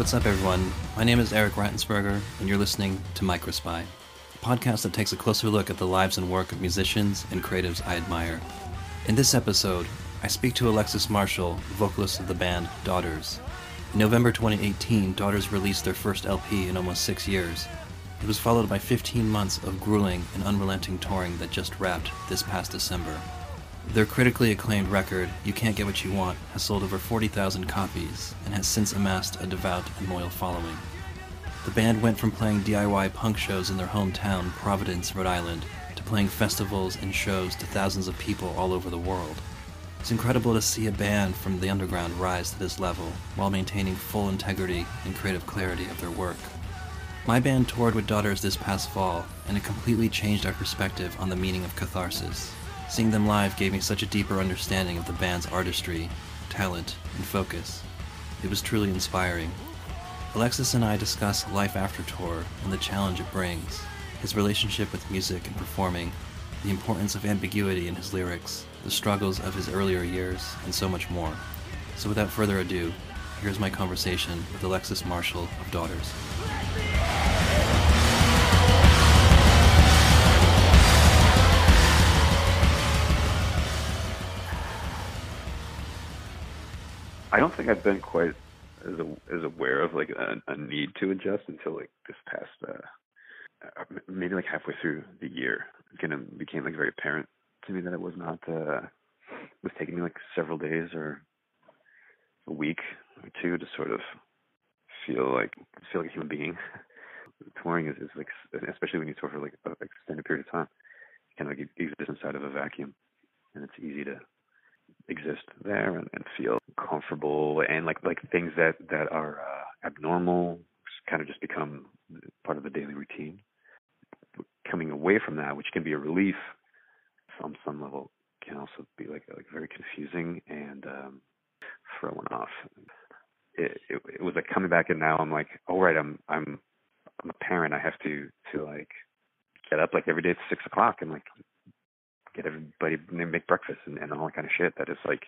what's up, everyone? My name is Eric Rattensberger, and you're listening to Microspy, a podcast that takes a closer look at the lives and work of musicians and creatives I admire. In this episode, I speak to Alexis Marshall, vocalist of the band Daughters. In November 2018, Daughters released their first LP in almost six years. It was followed by 15 months of grueling and unrelenting touring that just wrapped this past December. Their critically acclaimed record, You Can't Get What You Want, has sold over 40,000 copies and has since amassed a devout and loyal following. The band went from playing DIY punk shows in their hometown, Providence, Rhode Island, to playing festivals and shows to thousands of people all over the world. It's incredible to see a band from the underground rise to this level while maintaining full integrity and creative clarity of their work. My band toured with Daughters this past fall, and it completely changed our perspective on the meaning of catharsis. Seeing them live gave me such a deeper understanding of the band's artistry, talent, and focus. It was truly inspiring. Alexis and I discuss life after tour and the challenge it brings, his relationship with music and performing, the importance of ambiguity in his lyrics, the struggles of his earlier years, and so much more. So without further ado, here's my conversation with Alexis Marshall of Daughters. I don't think I've been quite as as aware of like a, a need to adjust until like this past uh, uh maybe like halfway through the year. It kind of became like very apparent to me that it was not uh was taking me like several days or a week or two to sort of feel like feel like a human being. Touring is, is like especially when you tour for like an extended period of time, kind of like exist inside of a vacuum, and it's easy to exist there and, and feel comfortable and like like things that that are uh, abnormal kind of just become part of the daily routine. Coming away from that, which can be a relief from some level, can also be like like very confusing and um, throwing off. It, it it was like coming back and now I'm like, oh right, I'm I'm I'm a parent. I have to to like get up like every day at six o'clock and like get everybody make breakfast and, and all that kind of shit that is like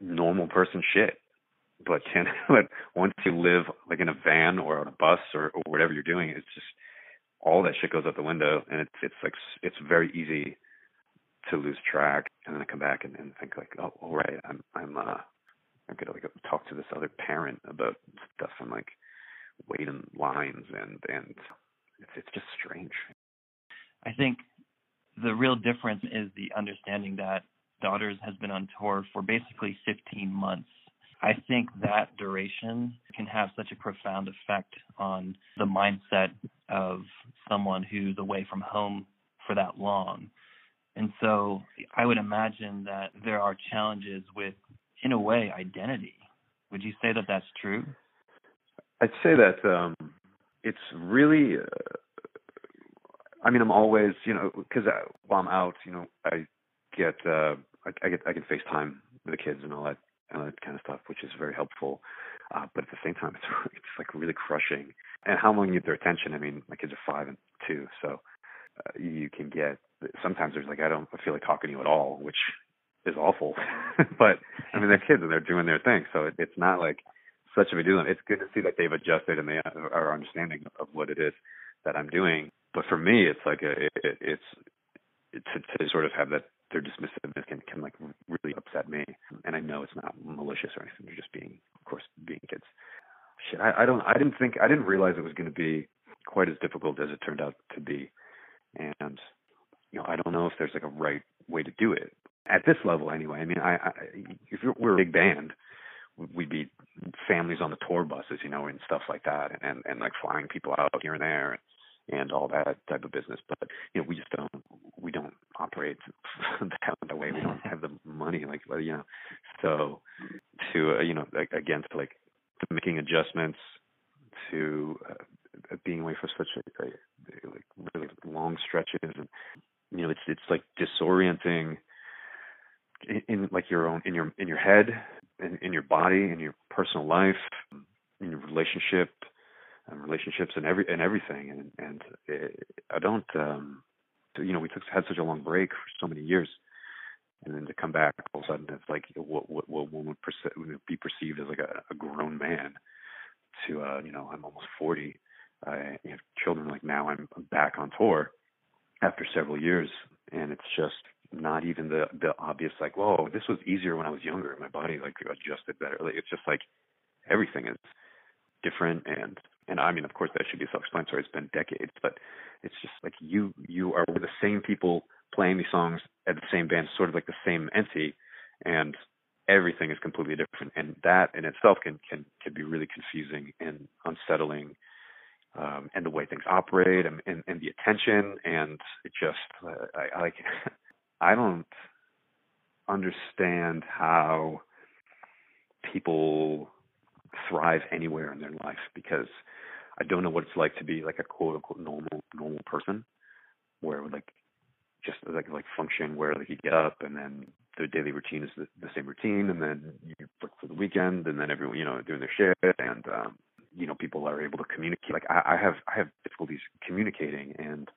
normal person shit. But can but once you live like in a van or on a bus or, or whatever you're doing, it's just all that shit goes out the window, and it's it's like it's very easy to lose track, and then I come back and, and think like, oh, all right, I'm I'm uh I'm gonna like talk to this other parent about stuff and like waiting lines and and it's it's just strange. I think the real difference is the understanding that Daughters has been on tour for basically 15 months. I think that duration can have such a profound effect on the mindset of someone who's away from home for that long. And so I would imagine that there are challenges with, in a way, identity. Would you say that that's true? I'd say that um, it's really uh, I mean, I'm always, you know, because while I'm out, you know, I get, uh, I, I get, I can FaceTime with the kids and all that, and all that kind of stuff, which is very helpful. Uh, but at the same time, it's it's like really crushing. And how long you need their attention? I mean, my kids are five and two, so uh, you can get. Sometimes there's like I don't feel like talking to you at all, which is awful. but I mean, they're kids and they're doing their thing, so it, it's not like such a big deal. It's good to see that they've adjusted and they are understanding of what it is that I'm doing but for me, it's like a, it, it's it, to, to sort of have that their dismissiveness can can like really upset me, and I know it's not malicious or anything. They're just being, of course, being kids. Shit, I, I don't, I didn't think, I didn't realize it was going to be quite as difficult as it turned out to be, and you know, I don't know if there's like a right way to do it at this level anyway. I mean, I, I if we're a big band, we'd be families on the tour buses, you know, and stuff like that, and and, and like flying people out here and there and all that type of business. But you know, we just don't we don't operate that way. We don't have the money, like you know. So to uh, you know, again, to like to making adjustments to uh, being away for such a, a like really long stretches, and you know, it's it's like disorienting in, in like your own in your in your head, in, in your body, in your personal life, in your relationship and relationships and every and everything and and it, I don't um you know we took had such a long break for so many years and then to come back all of a sudden it's like what what what one would, perce- would be perceived as like a, a grown man to uh, you know I'm almost 40. I have children. Like now I'm, I'm back on tour after several years, and it's just not even the the obvious like, whoa, this was easier when I was younger. My body like adjusted better. Like it's just like everything is different and and I mean of course that should be self explanatory. It's been decades, but it's just like you you are with the same people playing these songs at the same band, sort of like the same entity and everything is completely different and that in itself can can can be really confusing and unsettling um and the way things operate and and, and the attention and it just uh, I, I like I don't understand how people thrive anywhere in their life because I don't know what it's like to be like a quote unquote normal normal person where like just like like function where like you get up and then the daily routine is the, the same routine and then you work for the weekend and then everyone you know doing their shit and um you know people are able to communicate. Like I, I have I have difficulties communicating and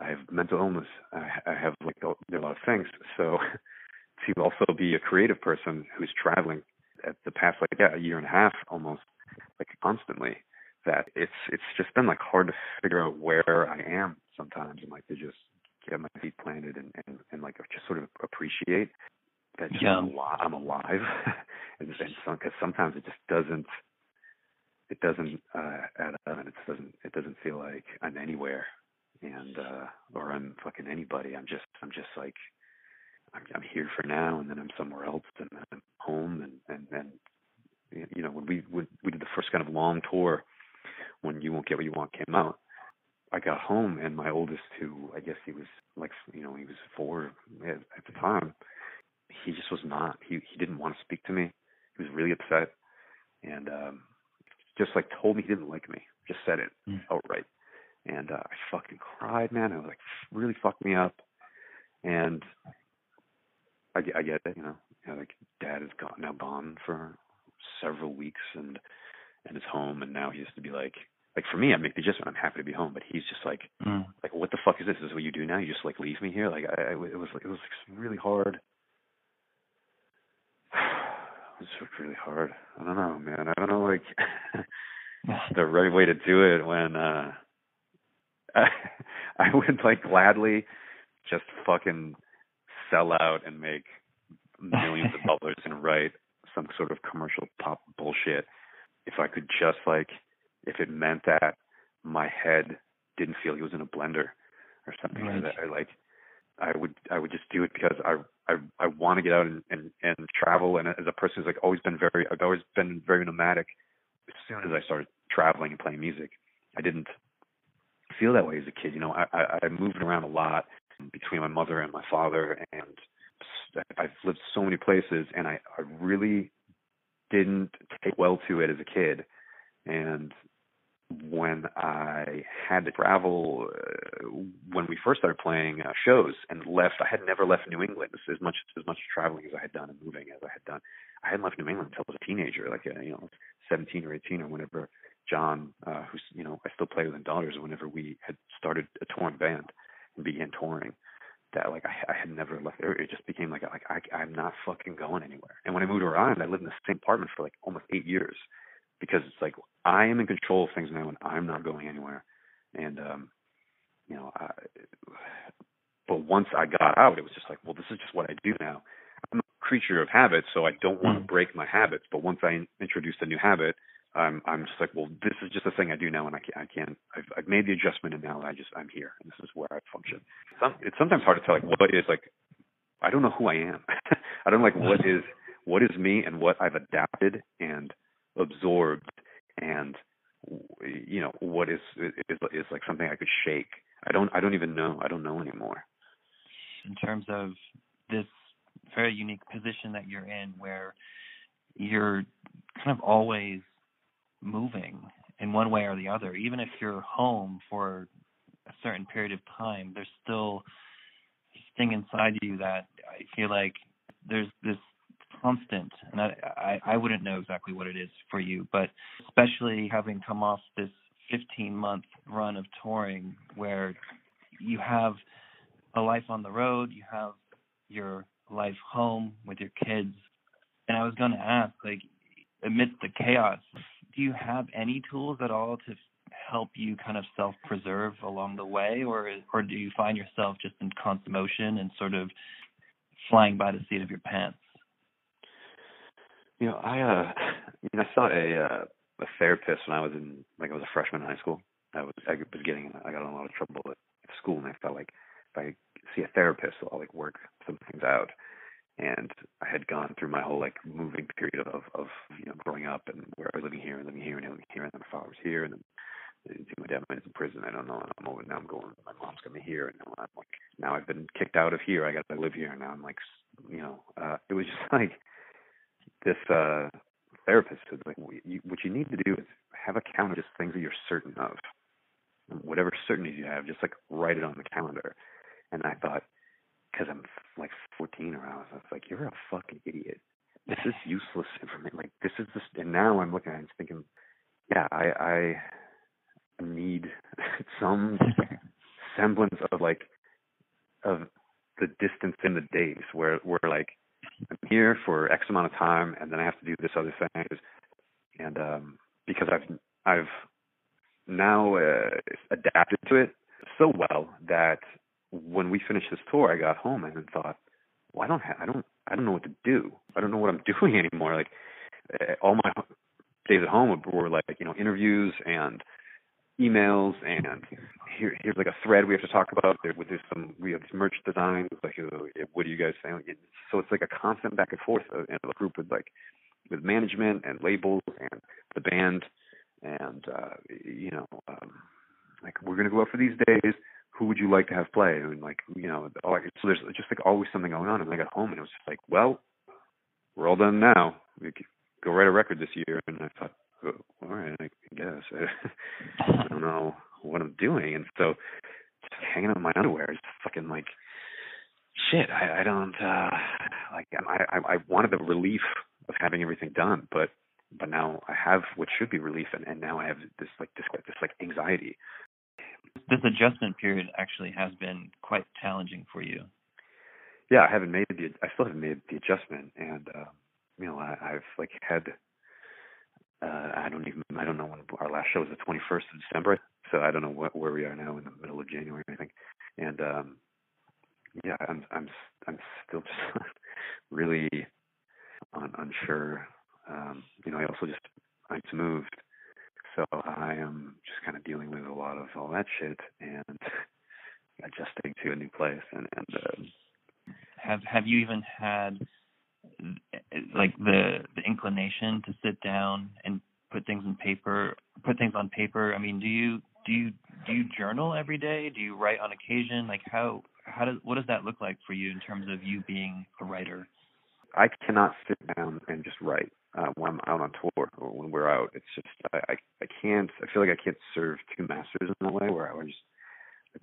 I have mental illness. I, I have like a, a lot of things. So to also be a creative person who's traveling at the past like yeah, a year and a half almost like constantly that it's it's just been like hard to figure out where I am sometimes and like to just get my feet planted and and, and like just sort of appreciate that just yeah. I'm, alive, I'm alive. And, and some, cause sometimes it just doesn't it doesn't uh add up and it doesn't it doesn't feel like I'm anywhere. And uh or I'm fucking anybody. I'm just I'm just like I'm, I'm here for now, and then I'm somewhere else, and then I'm home, and and then you know when we when we did the first kind of long tour, when you won't get what you want came out, I got home, and my oldest, who I guess he was like you know he was four at, at the time, he just was not he he didn't want to speak to me. He was really upset, and um just like told me he didn't like me. Just said it mm. outright, and uh, I fucking cried, man. It was like really fucked me up, and I, I get it, you know. You know, like dad is gone now gone for several weeks and and is home and now he has to be like like for me I make the adjustment I'm happy to be home but he's just like mm. like what the fuck is this? Is this what you do now? You just like leave me here? Like I, I it was like it was really hard. It was really hard. I don't know, man. I don't know like the right way to do it when uh I, I would like gladly just fucking sell out and make millions of dollars and write some sort of commercial pop bullshit if I could just like if it meant that my head didn't feel he was in a blender or something right. like that. I like I would I would just do it because I I I want to get out and, and and travel and as a person who's like always been very I've always been very nomadic. As soon as I started traveling and playing music, I didn't feel that way as a kid. You know, I I, I moved around a lot between my mother and my father and I've lived so many places and I, I really didn't take well to it as a kid and when I had to travel uh, when we first started playing uh, shows and left I had never left New England as much as much traveling as I had done and moving as I had done I hadn't left New England until I was a teenager like uh, you know 17 or 18 or whenever Jon uh who's you know I still play with in daughters whenever we had started a touring band and began touring that like I, I had never left. It just became like like I, I'm not fucking going anywhere. And when I moved to Rhode Island, I lived in the same apartment for like almost eight years because it's like I am in control of things now and I'm not going anywhere. And um, you know, I, but once I got out, it was just like, well, this is just what I do now. I'm a creature of habit, so I don't want to mm. break my habits. But once I introduced a new habit, I'm I'm just like, well, this is just a thing I do now, and I can't. I can't I've, I've made the adjustment, and now I just I'm here, and this is where I function. Some, it's sometimes hard to tell, like what is like. I don't know who I am. I don't like what is what is me and what I've adapted and absorbed, and you know what is is is like something I could shake. I don't I don't even know. I don't know anymore. In terms of this very unique position that you're in, where you're kind of always moving in one way or the other. Even if you're home for a certain period of time, there's still this thing inside you that I feel like there's this constant, and I, I, I wouldn't know exactly what it is for you, but especially having come off this 15 month run of touring where you have a life on the road, you have your life home with your kids. And I was going to ask, like, amidst the chaos do you have any tools at all to help you kind of self-preserve along the way, or or do you find yourself just in constant motion and sort of flying by the seat of your pants? You know, I uh, you know, I saw a uh, a therapist when I was in like I was a freshman in high school. I was I was getting I got in a lot of trouble at school, and I felt like if I see a therapist, I'll like work some things out. And I had gone through my whole like moving period of of you know growing up and where I was living here and living here and living here, and then my father was here, and then my dad went in prison. I don't know. I'm over now. I'm going. My mom's me here, and now I'm like now I've been kicked out of here. I got to live here, and now I'm like you know. uh It was just like this uh therapist said like what you need to do is have a of just things that you're certain of. Whatever certainties you have just like write it on the calendar. And i thought because i'm like 14 or I was, I was like you're a fucking idiot. This is useless information like this is just and now i'm looking at it and thinking yeah i i need some semblance of like of the distance in the days where where like I'm here for X amount of time, and then I have to do this other thing, and um, because I've I've now uh, adapted to it so well that when we finished this tour, I got home and thought, well, I don't have, I don't I don't know what to do. I don't know what I'm doing anymore. Like uh, all my days at home were like you know interviews and emails and here here's like a thread we have to talk about. There this some we have merch designs like uh, what do you guys think? So it's like a constant back and forth uh, in a group with like with management and labels and the band and uh you know um like we're to go out for these days. Who would you like to have play? And like you know all, so there's just like always something going on. And I got home and it was just like well we're all done now. We could go write a record this year. And I thought all right, I guess. I don't know what I'm doing. And so just hanging out in my underwear is fucking like shit. I, I don't uh like I, I I wanted the relief of having everything done, but but now I have what should be relief and, and now I have this like this this like anxiety. This adjustment period actually has been quite challenging for you. Yeah, I haven't made the I still haven't made the adjustment and uh you know, I, I've like had uh, I don't even I don't know when our last show was the 21st of December, so I don't know what, where we are now in the middle of January, I think. And um, yeah, I'm I'm I'm still just really un, unsure. Um, you know, I also just I just moved, so I am just kind of dealing with a lot of all that shit and adjusting to a new place. And, and uh, have have you even had like the the inclination to sit down and put things in paper put things on paper? I mean do you do you do you journal every day? Do you write on occasion? Like how how does what does that look like for you in terms of you being a writer? I cannot sit down and just write uh, when i'm out on tour or when we're out. It's just i i, I can't i feel like i can't serve two masters in that way where i was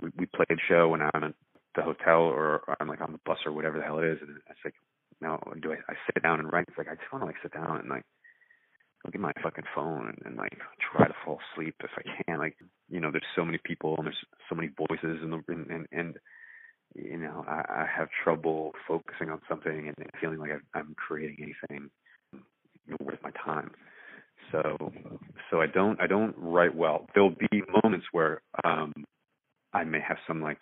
we, we play a show when i'm at the hotel or, or i'm like on the bus or whatever the hell it is and it's like now do I, I sit down and write? It's like I just want to like sit down and like look at my fucking phone and, and like try to fall asleep if I can. Like you know, there's so many people and there's so many voices and and and, and you know I, I have trouble focusing on something and feeling like i I'm creating anything worth my time. So so I don't I don't write well. There'll be moments where um I may have some like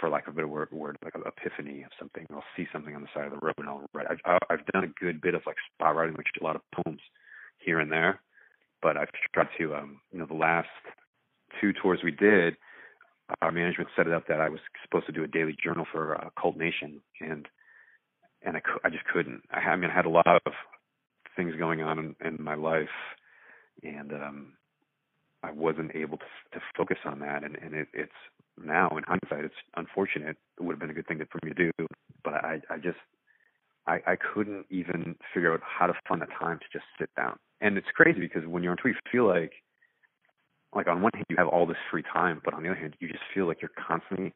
for lack of a better word, word like an epiphany of something. I'll see something on the side of the road and I'll write. I've, I've done a good bit of like spot writing, which is a lot of poems here and there, but I've tried to, um, you know, the last two tours we did, our management set it up that I was supposed to do a daily journal for uh, Cult Nation, and and I, I just couldn't. I, I mean, I had a lot of things going on in, in my life, and um, I wasn't able to to focus on that, and and it, it's now in hindsight, it's unfortunate. It would have been a good thing for me to do, but I, I just, I, I couldn't even figure out how to find the time to just sit down. And it's crazy because when you're on tour, you feel like, like on one hand you have all this free time, but on the other hand, you just feel like you're constantly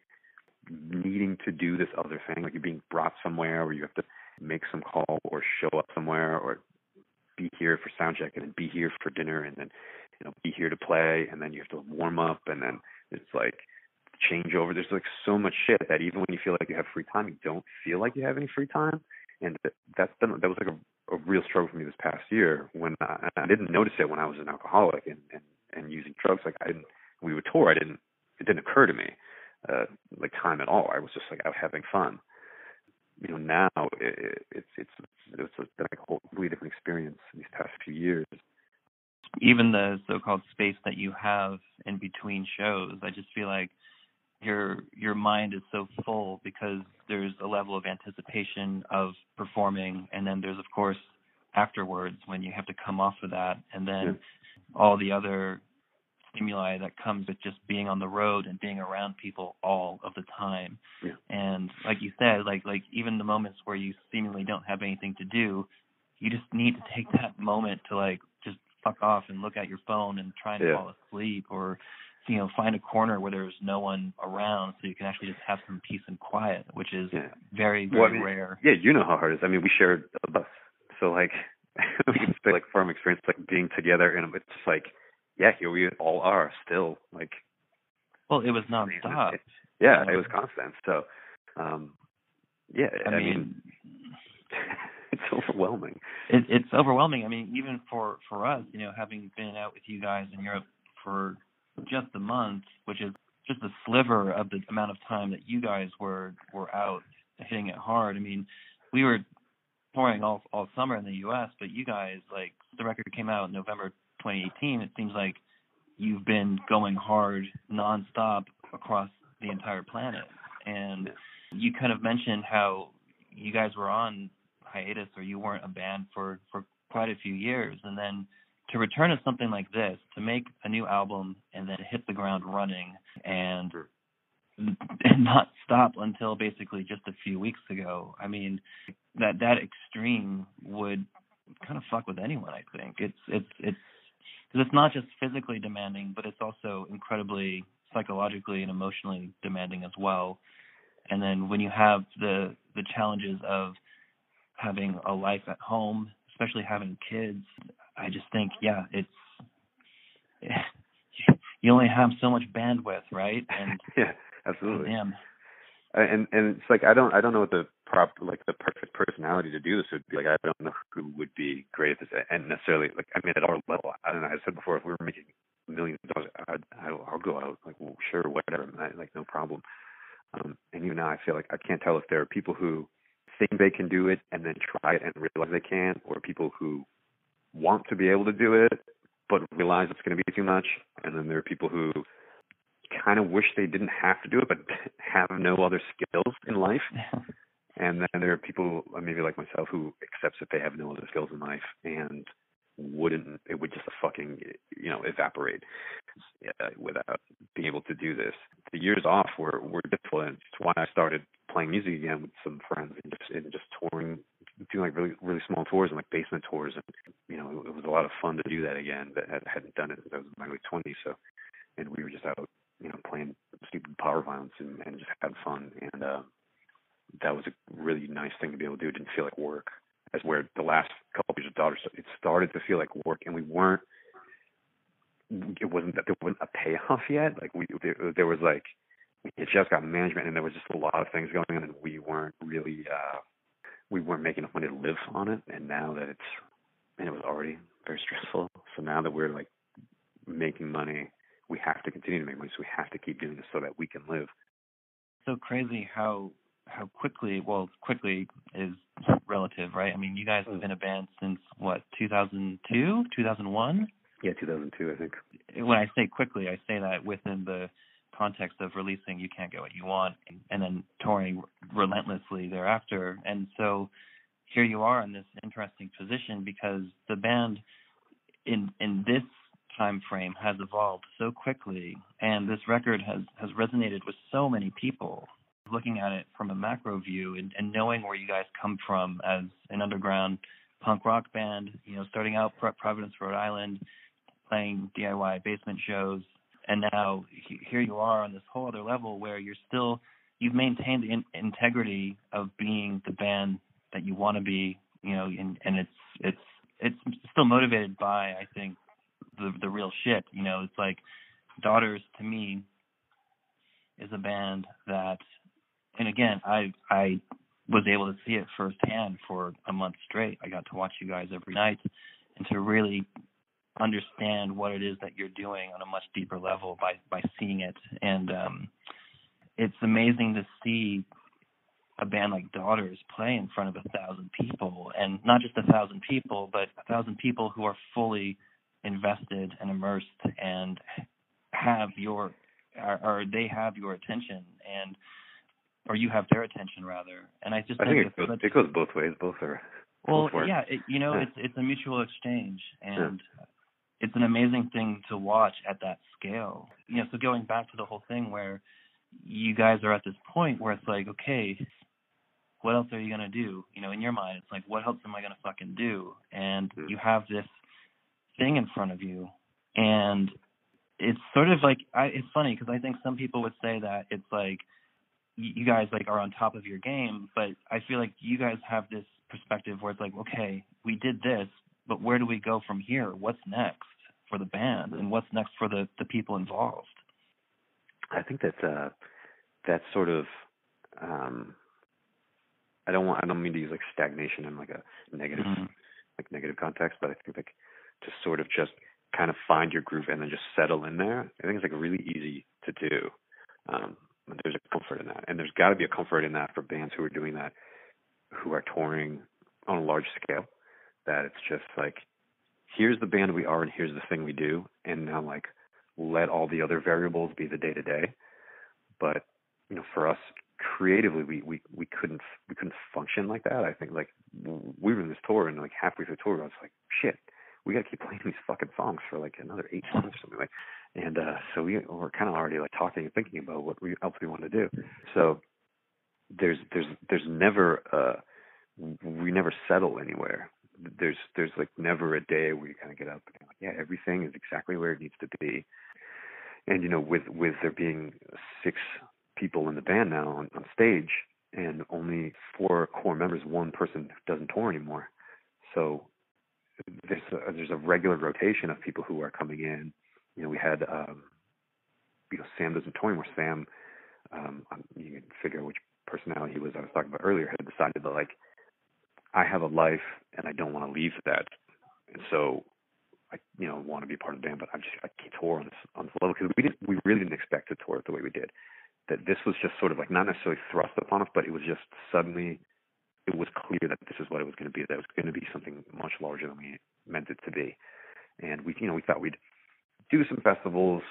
needing to do this other thing, like you're being brought somewhere, or you have to make some call, or show up somewhere, or be here for sound check, and then be here for dinner, and then you know be here to play, and then you have to warm up, and then it's like changeover. There's like so much shit that even when you feel like you have free time, you don't feel like you have any free time. And that's been that was like a, a real struggle for me this past year when I, I didn't notice it when I was an alcoholic and and and using drugs. Like I didn't, we would tour. I didn't. It didn't occur to me, uh, like time at all. I was just like out having fun. You know, now it, it, it's it's it's been like a whole completely different experience these past few years. Even the so-called space that you have in between shows, I just feel like your your mind is so full because there's a level of anticipation of performing and then there's of course afterwards when you have to come off of that and then yeah. all the other stimuli that comes with just being on the road and being around people all of the time yeah. and like you said like like even the moments where you seemingly don't have anything to do you just need to take that moment to like just fuck off and look at your phone and try and yeah. fall asleep or you know find a corner where there's no one around so you can actually just have some peace and quiet which is yeah. very very well, I mean, rare. yeah you know how hard it is. I mean we shared a bus. So like we can say like from experience like being together and it's just like yeah here we all are still like well it was nonstop. it, yeah it was constant. So um yeah i, I mean, mean it's overwhelming. It, it's overwhelming. I mean even for for us you know having been out with you guys in europe for just a month, which is just a sliver of the amount of time that you guys were were out hitting it hard. I mean, we were touring all all summer in the U.S., but you guys like the record came out in November 2018. It seems like you've been going hard nonstop across the entire planet. And you kind of mentioned how you guys were on hiatus or you weren't a band for for quite a few years, and then to return to something like this, to make a new album and then hit the ground running and and not stop until basically just a few weeks ago. I mean, that that extreme would kind of fuck with anyone. I think it's it's it's because it's not just physically demanding, but it's also incredibly psychologically and emotionally demanding as well. And then when you have the the challenges of having a life at home, especially having kids, I just think, yeah, it's you only have so much bandwidth, right? And yeah, absolutely. Damn. And and it's like I don't I don't know what the prop like the perfect personality to do this would be. Like I don't know who would be great at this, and necessarily like I mean at our level. I don't know. I said before, if we were making millions of dollars, I'd, I'll, I'll go out like well, sure, whatever, I, like no problem. Um, and even now, I feel like I can't tell if there are people who think they can do it and then try it and realize they can't, or people who want to be able to do it, but realize it's going to be too much. And then there are people who kind of wish they didn't have to do it, but have no other skills in life. and then there are people, maybe like myself, who accepts that they have no that and again i i was able to see it firsthand for a month straight. I got to watch you guys every night and to really understand what it is that you're doing on a much deeper level by by seeing it and um it's amazing to see a band like Daughters play in front of a thousand people and not just a thousand people but a thousand people who are fully invested and immersed and have your or, or they have your attention and or you have their attention rather. And I just I think, think it goes, it goes both ways. Both are. Well, both yeah, it, you know, yeah. it's it's a mutual exchange, and yeah. it's an amazing thing to watch at that scale. You know, so going back to the whole thing where you guys are at this point where it's like, okay, what else are you gonna do? You know, in your mind, it's like, what else am I gonna fucking do? And mm-hmm. you have this thing in front of you, and it's sort of like I, it's funny because I think some people would say that it's like you guys like are on top of your game, but I feel like you guys have this perspective where it's like, okay, we did this, but where do we go from here? What's next for the band, and what's next for the the people involved? I think that's uh, that sort of um, I don't want I don't mean to use like stagnation in like a negative mm-hmm. like negative context, but I think like to sort of just kind of find your groove and then just settle in there. I think it's like really easy to do. Um, there's a comfort in that, and there's got to be a comfort in that for bands who are doing that, who are touring on a large scale. That it's just like, here's the band we are, and here's the thing we do, and now like let all the other variables be the day to day. But you know, for us creatively, we we we couldn't we couldn't function like that. I think like we were in this tour, and like halfway through the tour, I was like, shit, we got to keep playing these fucking songs for like another eight months or something like. And uh, so we were kind of already like talking and thinking about what we, else we want to do. So there's there's there's never uh we never settle anywhere. There's there's like never a day where you kind of get up and like yeah everything is exactly where it needs to be. And you know with with there being six people in the band now on, on stage and only four core members, one person doesn't tour anymore. So there's a, there's a regular rotation of people who are coming in. You know, we had um, you know Sam doesn't tour anymore. Sam, um, you can figure out which personality he was. I was talking about earlier. Had decided that like I have a life and I don't want to leave that, and so I you know want to be part of the band, but I just I can't tour on this on this level because we didn't we really didn't expect to tour it the way we did. That this was just sort of like not necessarily thrust upon us, but it was just suddenly it was clear that this is what it was going to be. That it was going to be something much larger than we meant it to be. And we, you know, we thought we'd do some festivals,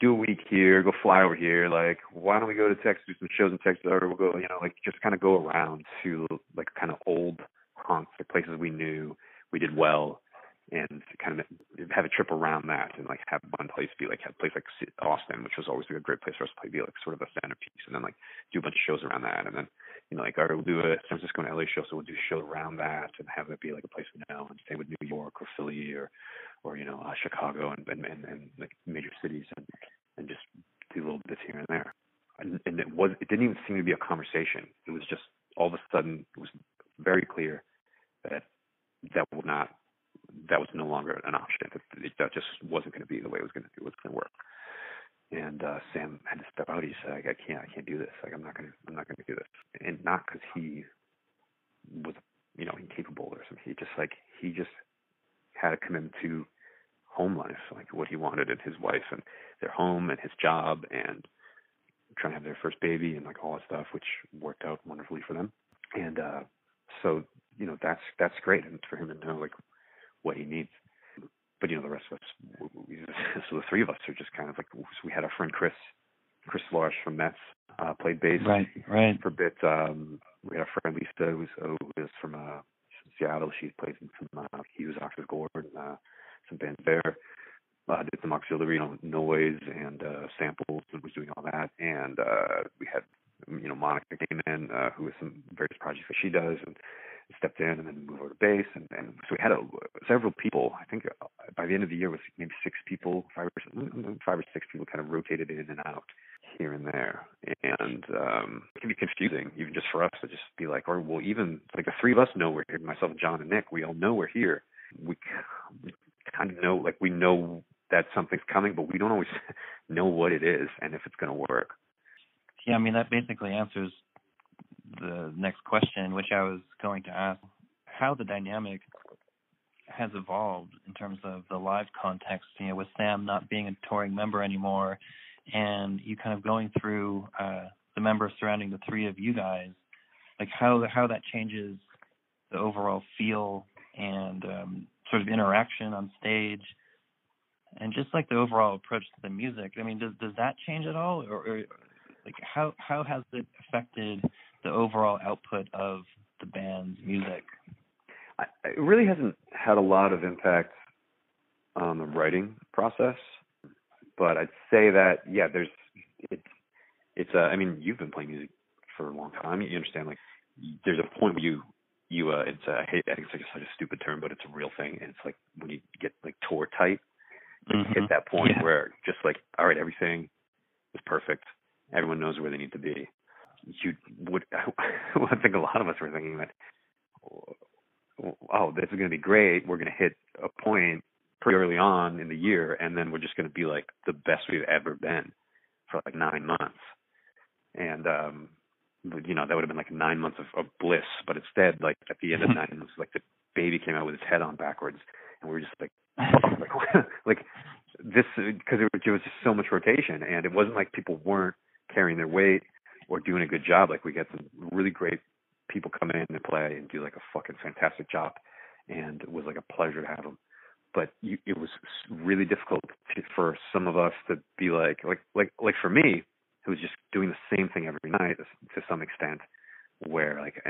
do a week here, go fly over here. Like, why don't we go to Texas, do some shows in Texas, or we'll go, you know, like just kind of go around to like kind of old haunts, like places we knew we did well, and kind of have a trip around that and like have one place be like have a place like Austin, which was always like a great place for us to play, be like sort of a centerpiece, and then like do a bunch of shows around that, and then you know like right, we'll do a San Francisco and LA show, so we'll do a show around that and have it be like a place we know, and same with New York or Philly or or you know uh, Chicago and, and and and like major cities and and just do little bits here and there. And, and it was it didn't even seem to be a conversation. It was just all of a sudden it was very clear that that would not that was no longer an option. That, that just wasn't going to be the way it was going to it was going to work. And uh, Sam had to step out. He said, "I can't, I can't do this. Like, I'm not going to, I'm not to do this." And not because he was, you know, incapable or something. He just like he just had a commitment to home life, like what he wanted, and his wife, and their home, and his job, and trying to have their first baby, and like all that stuff, which worked out wonderfully for them. And uh, so, you know, that's that's great, and for him to know like what he needs. But you know, the rest of us, we, so the three of us are just kind of like we had our friend Chris, Chris Slorach from Metz, uh, played bass right, right. for a bit. Um, we had a friend Lisa, who's who is from uh, Seattle. She plays some. uh, Hughes, Oxford Gordon, uh, some bands there. Uh, did some auxiliary you know, noise and uh, samples and was doing all that. And uh, we had, you know, Monica came in, uh, who has some various projects that she does, and stepped in and then moved over to bass, and, and so we had a, several people. I think uh, by the end of the year, was maybe six people, five or mm, five or six people, kind of rotated in and out here and there, and um, it can be confusing even just for us to just be like, or well, even like the three of us know we're here, myself, Jon, and Nick. We all know we're here. We, we kind of know, like we know that something's coming, but we don't always know what it is and if it's going to work. Yeah, I mean that basically answers the next question, which I was going to ask, how the dynamic has evolved in terms of the live context. You know, with Sam not being a touring member anymore, and you kind of going through uh, the members surrounding the three of you guys, like how how that changes the overall feel and um, sort of interaction on stage, and just like the overall approach to the music. I mean, does does that change at all, or, or like how how has it affected the overall output of the band's music? it really hasn't had a lot of impact on the writing process, but I'd say that yeah, there's it's it's uh, I mean you've been playing music for a long time. You understand like there's a point where you you uh it's uh, I hate I think it's like such a stupid term, but it's a real thing, and it's like when you get like tour tight, like mm-hmm. hit that point yeah. where just like all right, everything is perfect, everyone knows where they need to be. You would I think a lot of us were thinking that oh, this is going to be great. We're going to hit a point pretty early on in the year, and then we're just going to be like the best we've ever been for like nine months. And um, you know that would have been like nine months of, of bliss, but instead, like at the end of nine months, like the baby came out with its head on backwards, and we were just like, like, like this because it, it was just so much rotation, and it wasn't like people weren't carrying their weight or doing a good job. Like we got some really great people come in and play and do like a fucking fantastic job, and it was like a pleasure to have them. But you, it was really difficult to, for some of us to be like, like, like, like for me, who was just doing the same thing every night to some extent, where like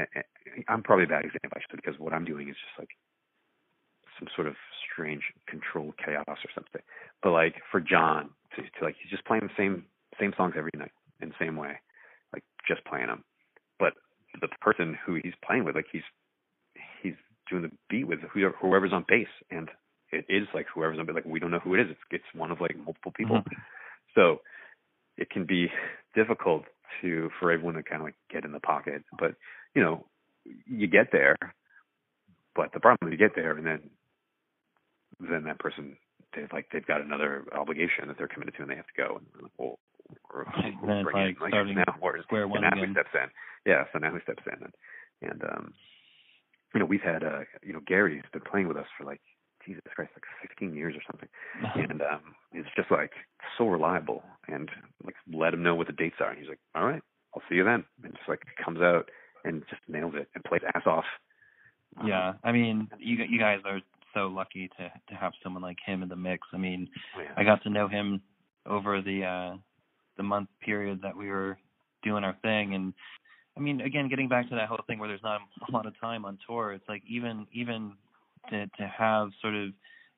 I'm probably a bad example actually because what I'm doing is just like some sort of strange controlled chaos or something. But like for Jon to, to like he's just playing the same same songs every night in the same way, like just playing them. But the person who he's playing with. Like he's he's doing the beat with whoever's on bass, and it is like whoever's on bass. Like we don't know who it is. It's it's one of like multiple people. Mm-hmm. So it can be difficult to for everyone to kind of like get in the pocket. But you know, you get there. But the problem is you get there, and then then that person they've like they've got another obligation that they're committed to, and they have to go. And like, well, or, then it's like, like starting now, or square one and now again. steps in. Yeah, so now he steps in, and, and um, you know, we've had uh, you know, Gary's been playing with us for like Jesus Christ, like 16 years or something, and um, it's just like so reliable, and like let him know what the dates are, and he's like, all right, I'll see you then, and just like comes out and just nails it and plays ass off. Um, yeah, I mean, you you guys are so lucky to to have someone like him in the mix. I mean, oh, yeah. I got to know him over the uh the month period that we were doing our thing and I mean again getting back to that whole thing where there's not a lot of time on tour it's like even even to to have sort of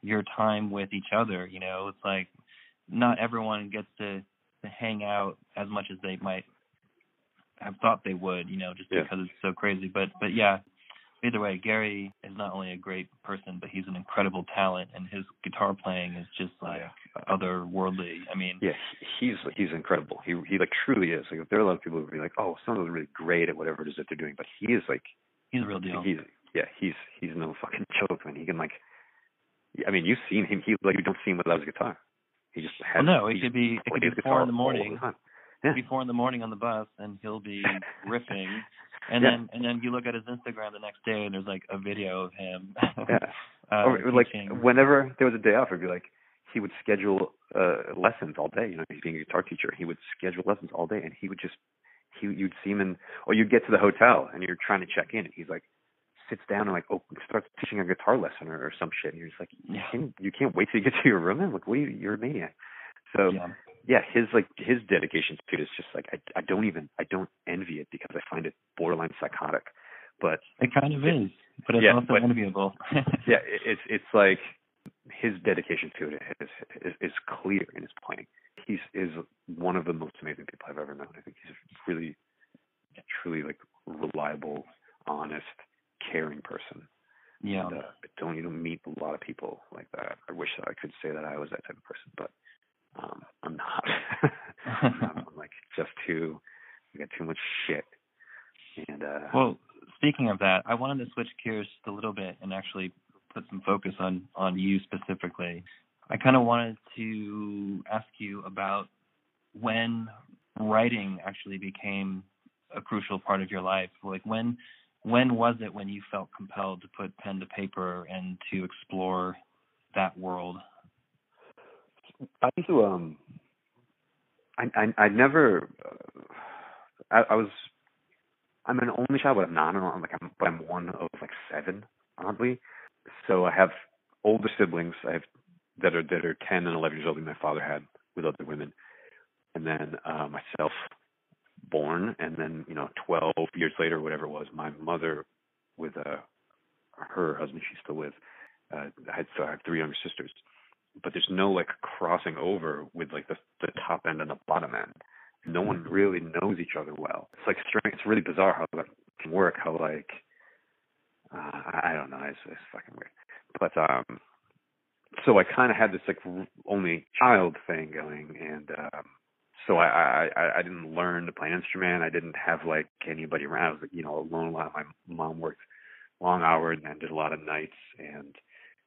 your time with each other you know it's like not everyone gets to to hang out as much as they might have thought they would you know just yeah. because it's so crazy but but yeah either way, Gary is not only a great person, but he's an incredible talent, and his guitar playing is just like yeah. Otherworldly. I mean, yeah, he's he's incredible. He he like truly is. Like there are a lot of people who would be like, oh, someone's really great at whatever it is that they're doing, but he is like he's a real deal. He's yeah, he's he's no fucking joke, man. He can like, I mean, you've seen him. He like you don't see him without his guitar. He just has. Well, no, it could be it could be four in the morning. The yeah. Be four in the morning on the bus, and he'll be riffing and yeah. then and then you look at his Instagram the next day and there's like a video of him. yeah. uh, or like whenever there was a day off, it'd be like he would schedule uh lessons all day. You know, he's being a guitar teacher. He would schedule lessons all day, and he would just he you'd see him in, or you'd get to the hotel and you're trying to check in, and he's like sits down and like oh starts teaching a guitar lesson or, or some shit. And you're just like you can't you can't wait till you get to your room. Man. Like what are you? You're a maniac. So yeah yeah, his like his dedication to it is just like I I don't even I don't envy it because I find it borderline psychotic. But it kind of it, is, but it's yeah, also but, enviable. yeah, it's it's like his dedication to it is, is is clear in his playing. He's is one of the most amazing people I've ever known. I think he's a really, truly like reliable, honest, caring person. Yeah. And, uh, I don't you don't meet a lot of people like that. I wish that I could say that I was that type of person, but um, I'm not. I'm like just too. I got too much shit. And uh, well, speaking of that, I wanted to switch gears a little bit and actually put some focus on on you specifically. I kind of wanted to ask you about when writing actually became a crucial part of your life. Like when when was it when you felt compelled to put pen to paper and to explore that world? I used to um I I, I never uh, I, I was I'm an only child, but I'm not. I'm like I'm, but I'm one of like seven, oddly. So I have older siblings. I have that are that are ten and eleven years older than my father had with other women, and then uh, myself born, and then you know twelve years later, whatever it was, my mother with uh, her husband she's still with. Uh, I had so I have three younger sisters, but there's no like crossing over with like the the top end and the bottom end no one really knows each other well. It's like strange. It's really bizarre how that can work. How like uh, I don't know. It's, it's fucking weird. But um, so I kind of had this like only child thing going, and um, so I, I I didn't learn to play an instrument. I didn't have like anybody around. I was like you know alone a lot. My mom worked long hours and did a lot of nights, and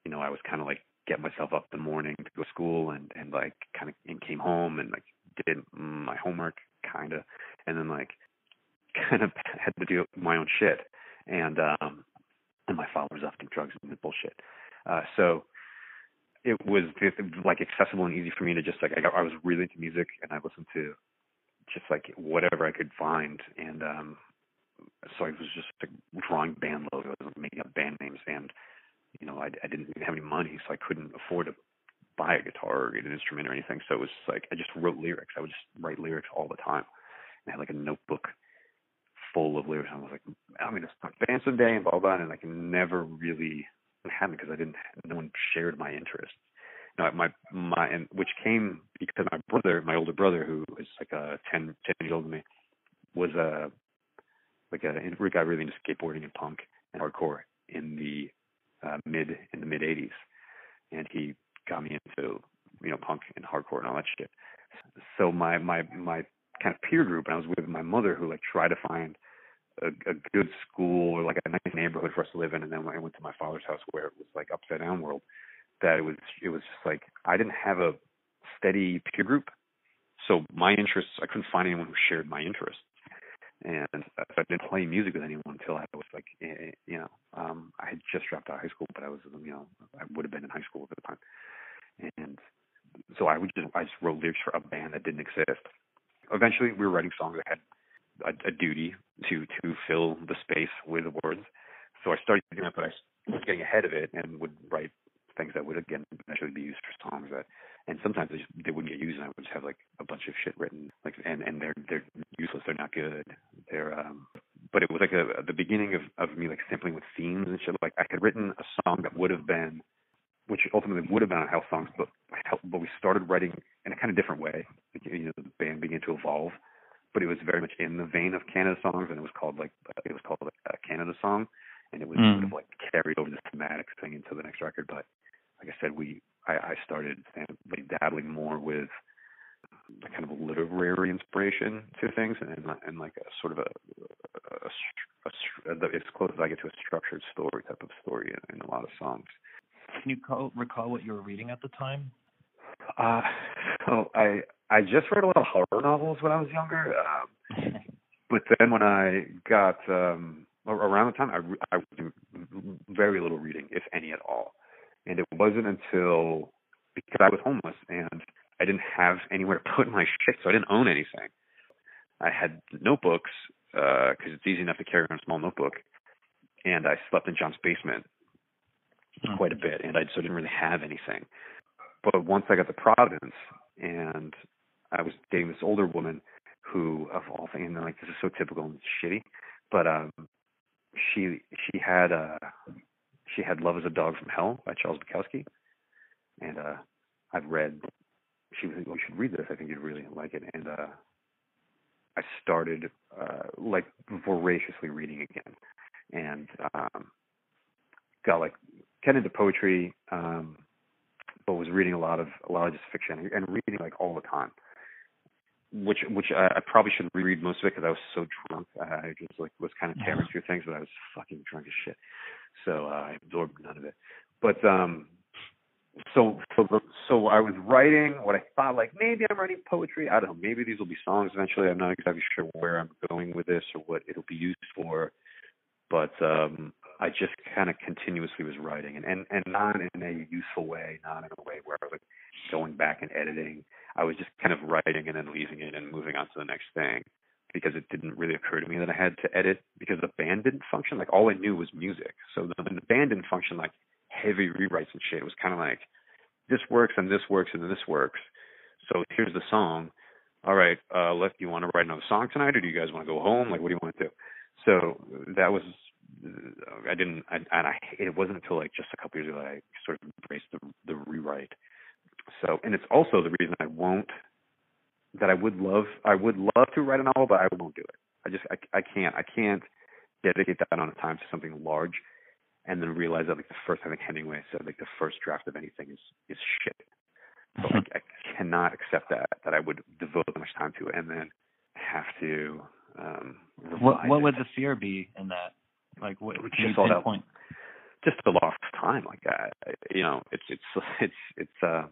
you know I was kind of like get myself up in the morning to go to school and and like kind of and came home and like did my homework kind of, and then like kind of had to do my own shit. And um, and my father was off doing drugs and bullshit. Uh, so it was like accessible and easy for me to just like I, got, I was really into music and I listened to just like whatever I could find and um so I was just like drawing band logos and making up band names and you know I, I didn't even have any money so I couldn't afford to buy a guitar or get an instrument or anything. So it was like I just wrote lyrics. I would just write lyrics all the time. And I had like a notebook full of lyrics. I was like, I'm gonna start band someday and blah blah. And I can never really happen because I didn't. No one shared my interests. No, my my and which came because my brother, my older brother, who is like a 10, 10 years older than me, was a like a guy really into skateboarding and punk and hardcore in the uh, mid in the mid '80s, and he got me into you know punk and hardcore and all that shit. So my my my kind of peer group, and I was with my mother who like tried to find a, a good school or like a nice neighborhood for us to live in, and then when I went to my father's house where it was like upside down world, that it was it was just like I didn't have a steady peer group, so my interests I couldn't find anyone who shared my interests and I didn't play music with anyone until I was like, eh, eh, you know, um, I had just dropped out of high school, but I was, you know, I would have been in high school at the time, and so I would just I just wrote lyrics for a band that didn't exist. Eventually, we were writing songs that had a, a duty to to fill the space with words. So I started doing it, but I was getting ahead of it and would write things that would again eventually be used for songs that and sometimes they just they wouldn't get used and I would just have like a bunch of shit written like and and they're they're useless. They're not good. They're um but it was like a the beginning of of me like sampling with themes and shit. Like I had written a song that would have been which ultimately would have been on Hell Songs but but we started writing in a kind of different way like, you know the band began to evolve but it was very much in the vein of Canada songs and it was called like it was called like a Canada song and it was mm. sort of like carried over the thematic thing into the next record but like I said, we I, I started like dabbling more with a kind of a literary inspiration to things, and and like a sort of a, a, a, a as close as I get to a structured story type of story in, in a lot of songs. Can you call, recall what you were reading at the time? Uh, so I I just read a lot of horror novels when I was younger, um, but then when I got um, around the time I I would very little reading, if any at all. And it wasn't until because I was homeless and I didn't have anywhere to put my shit, so I didn't own anything. I had notebooks because uh, it's easy enough to carry around a small notebook, and I slept in Jon's basement mm. quite a bit, and I so didn't really have anything. But once I got to Providence, and I was dating this older woman who, of all things, and like this is so typical and shitty, but um, she she had uh she had Love is a Dog from Hell by Charles Bukowski. And uh I've read she was well, you should read this, I think you'd really like it. And uh I started uh like voraciously reading again. And um got like get into poetry, um but was reading a lot of a lot of just fiction and reading like all the time which which I, I probably should reread most of it because I was so drunk. I just like was kind of tearing through things, but I was fucking drunk as shit. So uh, I absorbed none of it. But um, so so the, so I was writing what I thought like maybe I'm writing poetry. I don't know. Maybe these will be songs eventually. I'm not exactly sure where I'm going with this or what it'll be used for. But um I just kind of continuously was writing and, and and not in a useful way, not in a way where I was going back and editing. I was just kind of writing and then leaving it and moving on to the next thing because it didn't really occur to me that I had to edit because the band didn't function. Like all I knew was music. So the, the band didn't function like heavy rewrites and shit. It was kind of like this works and this works and this works. So here's the song. All right, uh, let you want to write another song tonight, or do you guys want to go home? Like, what do you want to do? So that was I didn't, I, and I it wasn't until like just a couple years ago that I sort of embraced the the rewrite. So, and it's also the reason I won't that I would love I would love to write a novel, but I won't do it. I just I I can't I can't dedicate that amount of time to something large and then realize that like the first I think Hemingway said like the first draft of anything is is shit. So like I cannot accept that that I would devote that much time to it and then have to um what what would the fear be in that? Like what can just you pinpoint? just the lost time like that. You know, it's it's it's it's uh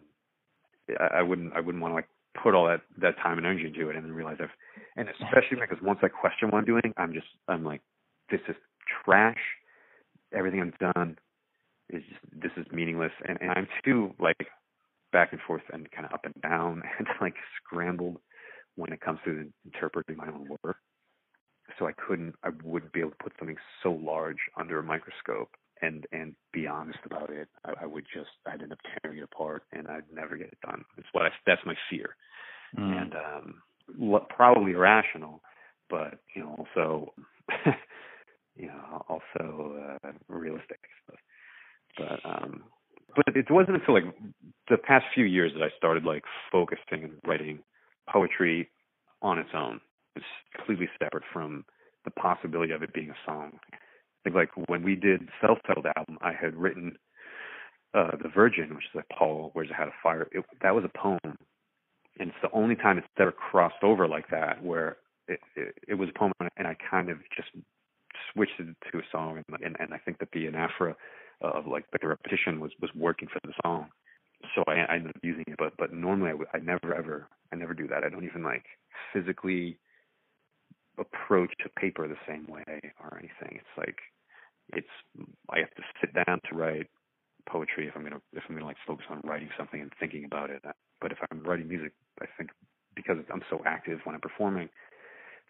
I wouldn't I wouldn't want to like put all that that time and energy into it and then realize I've and especially because once I question what I'm doing, I'm just I'm like this is trash. Everything I've done is just this is meaningless and, and I'm too like back and forth and kind of up and down and like scrambled when it comes to interpreting my own work. So I couldn't I wouldn't be able to put something so large under a microscope and and be honest about it. I, I would just I'd end up tearing it apart and I'd never get it done. It's what I, that's my fear Mm. and um lo- probably irrational but you know also you know also uh realistic but but um but it wasn't until like the past few years that I started like focusing and writing poetry on its own. It's completely separate from the possibility of it being a song. I think like when we did self-titled album, I had written uh The Virgin, which is like Paul Wears a Hat of Fire. It, that was a poem. And it's the only time it's ever crossed over like that where it, it, it was a poem and I kind of just switched it to a song. And and, and I think that the anaphora of like the repetition was was working for the song. So I, I ended up using it. But but normally I never ever I never do that. I don't even like physically approach a paper the same way or anything it's like it's I have to sit down to write poetry if I'm gonna if I'm gonna like focus on writing something and thinking about it. But if I'm writing music, I think because I'm so active when I'm performing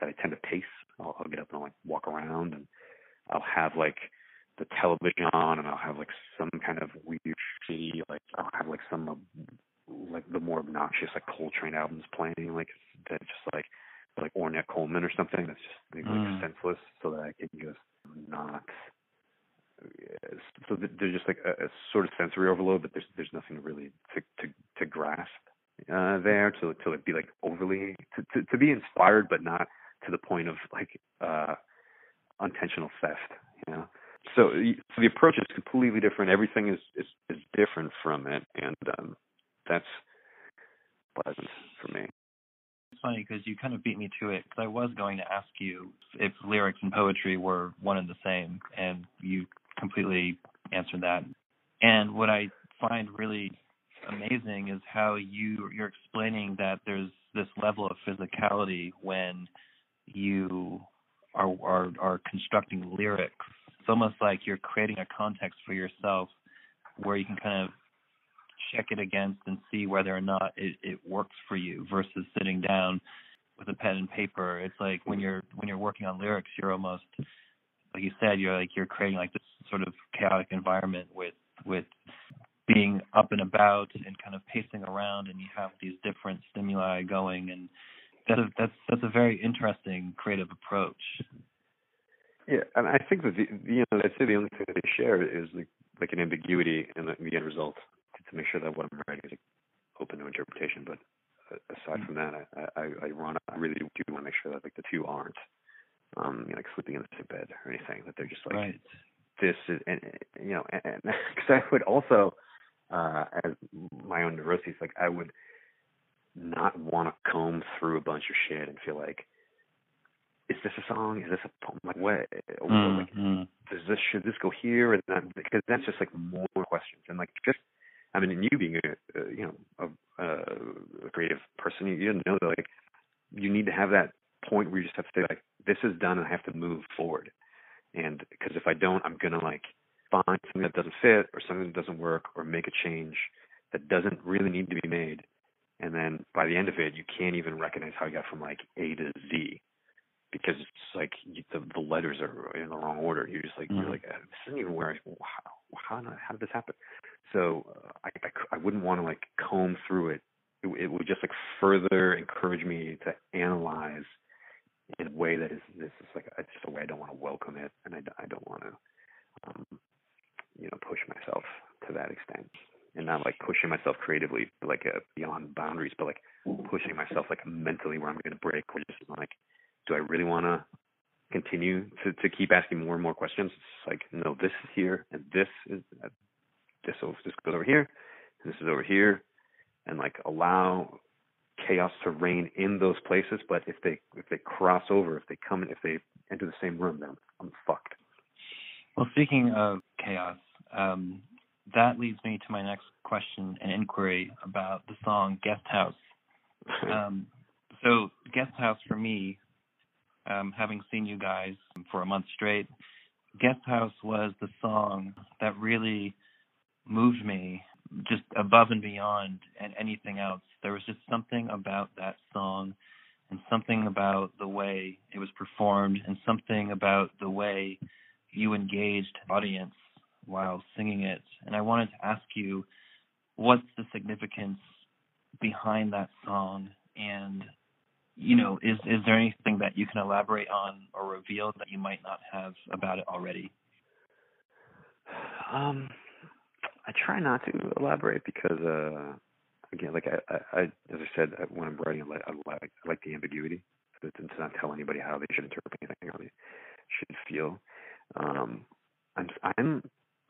that I tend to pace. I'll, I'll get up and I'll like walk around and I'll have like the television on and I'll have like some kind of weird shitty like I'll have like some like the more obnoxious like Coltrane albums playing like that just like like Ornette Coleman or something that's just like, Mm. senseless so that I can just not so there's just like a, a sort of sensory overload, but there's there's nothing really to to to grasp uh, there to to like, be like overly to, to to be inspired, but not to the point of like uh unintentional theft, you know. So, so the approach is completely different. Everything is is is different from it, and um that's pleasant for me. Funny because you kind of beat me to it because I was going to ask you if lyrics and poetry were one and the same, and you completely answered that. And what I find really amazing is how you you're explaining that there's this level of physicality when you are are, are constructing lyrics. It's almost like you're creating a context for yourself where you can kind of check it against and see whether or not it, it works for you versus sitting down with a pen and paper. It's like when you're when you're working on lyrics, you're almost like you said, you're like you're creating like this sort of chaotic environment with with being up and about and kind of pacing around and you have these different stimuli going and that's that's that's a very interesting creative approach. Yeah, and I think that the you know I'd say the only thing that they share is like like an ambiguity in the, in the end result to, make sure that what I'm writing is open to interpretation. But uh, aside from that, I I, I, run, I really do want to make sure that like the two aren't um you know, like sleeping in the same bed or anything. That they're just like right. this is and you know and because I would also uh as my own neuroses like I would not want to comb through a bunch of shit and feel like is this a song is this a poem like what or, like Mm-hmm. does this should this go here and then because that's just like more questions and like just I'm mean, and you being a, a you know a, a creative person, you, you know that like you need to have that point where you just have to say like this is done and I have to move forward. And because if I don't, I'm gonna like find something that doesn't fit or something that doesn't work or make a change that doesn't really need to be made. And then by the end of it, you can't even recognize how you got from like A to Z because it's like you, the the letters are in the wrong order. You're just like mm-hmm. you're like this isn't even where I how how, did this happen? So uh, I, I I wouldn't want to like comb through it. it. It would just like further encourage me to analyze in a way that is this is like it's just a way I don't want to welcome it, and I, I don't want to um, you know push myself to that extent, and not like pushing myself creatively like uh, beyond boundaries, but like pushing myself like mentally where I'm going to break, or just like do I really want to continue to to keep asking more and more questions? It's like no, this is here, and this is uh, this this goes over here, and this is over here, and like allow chaos to reign in those places. But if they if they cross over, if they come in, if they enter the same room, then I'm fucked. Well, speaking of chaos, um, that leads me to my next question and inquiry about the song Guest House. um, so, Guest House for me, um, having seen you guys for a month straight, Guest House was the song that really moved me just above and beyond and anything else. There was just something about that song and something about the way it was performed and something about the way you engaged audience while singing it. And I wanted to ask you what's the significance behind that song and you know, is is there anything that you can elaborate on or reveal that you might not have about it already? Um I try not to elaborate because, uh, again, like I, I, I as I said, when I'm writing, I like, I like, the ambiguity, so to, to not tell anybody how they should interpret anything, how they should feel. Um, I'm, I'm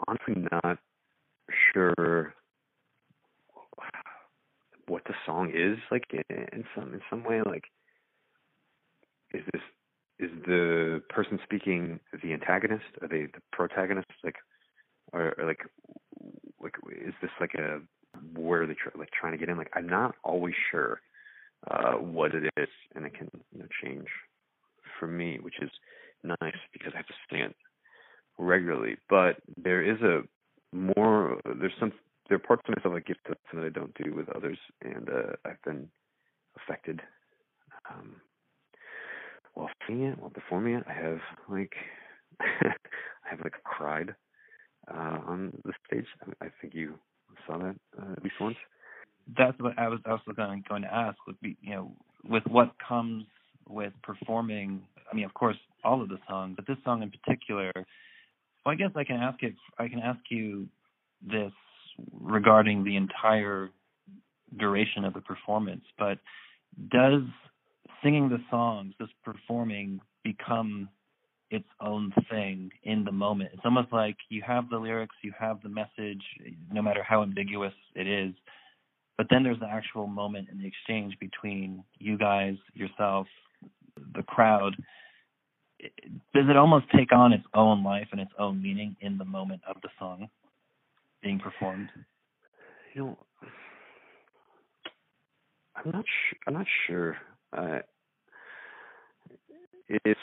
honestly not sure what the song is like in some in some way. Like, is this is the person speaking the antagonist? Are they the protagonist? Like, or, or like like is this like a where are they try, like trying to get in? Like I'm not always sure uh, what it is, and it can you know change for me, which is nice because I have to sing it regularly. But there is a more there's some there are parts of myself I give to that I don't do with others, and uh, I've been affected. Um, while singing it, while performing it, I have like I have like cried uh, on the stage. I, think you saw that uh, at least once. That's what I was also going going to ask. Would be you know with what comes with performing. I mean, of course, all of the songs, but this song in particular. Well, I guess I can ask it. I can ask you this regarding the entire duration of the performance. But does singing the songs, does performing become its own thing in the moment. It's almost like you have the lyrics, you have the message, no matter how ambiguous it is. But then there's the actual moment in the exchange between you guys, yourself, the crowd. Does it almost take on its own life and its own meaning in the moment of the song being performed? You know, I'm not. Sh- I'm not sure. Uh, it's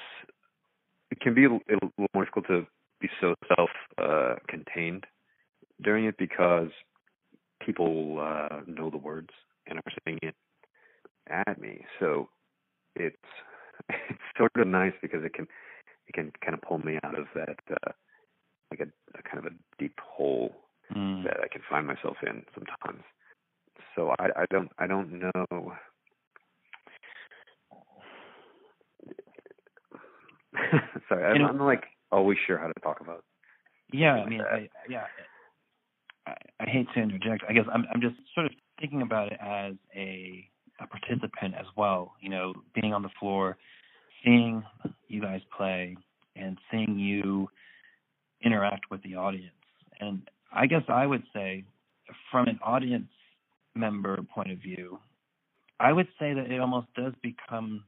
it can be a little more difficult to be so self uh, during it because people uh, know the words and are saying it at me. So it's it's sort of nice because it can it can kind of pull me out of that uh, like a, a kind of a deep hole mm. that I can find myself in sometimes. So I, I don't I don't know Sorry, I'm, I'm, like always sure how to talk about. Yeah, I mean, I, yeah, I, I hate to interject. I guess I'm I'm just sort of thinking about it as a a participant as well. You know, being on the floor, seeing you guys play, and seeing you interact with the audience. And I guess I would say, from an audience member point of view, I would say that it almost does become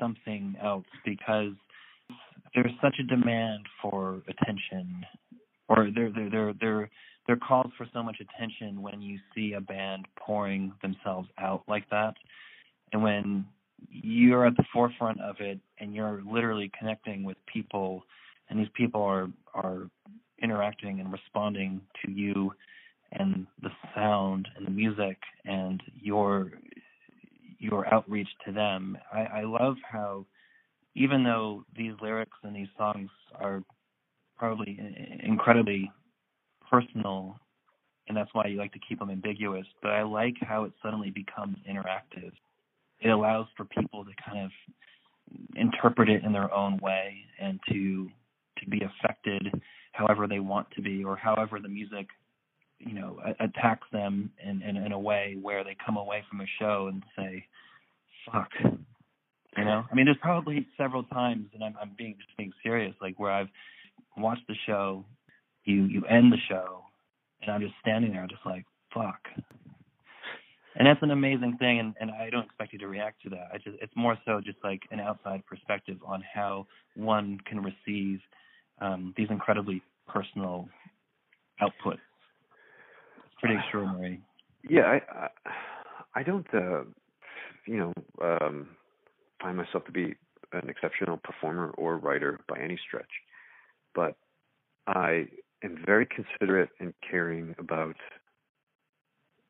something else because there's such a demand for attention, or there there there there there calls for so much attention when you see a band pouring themselves out like that, and when you're at the forefront of it and you're literally connecting with people, and these people are are interacting and responding to you and the sound and the music and your your outreach to them. I, I love how even though these lyrics and these songs are probably incredibly personal and that's why you like to keep them ambiguous, but I like how it suddenly becomes interactive. It allows for people to kind of interpret it in their own way and to to be affected however they want to be or however the music you know attacks them in, in in a way where they come away from a show and say fuck. You know? I mean there's probably several times and i'm i'm being just being serious like where i've watched the show you you end the show and i'm just standing there just like fuck. And that's an amazing thing and and i don't expect you to react to that. I just it's more so just like an outside perspective on how one can receive um these incredibly personal outputs pretty extraordinary. Yeah, I I, I don't uh, you know um, find myself to be an exceptional performer or writer by any stretch, but I am very considerate and caring about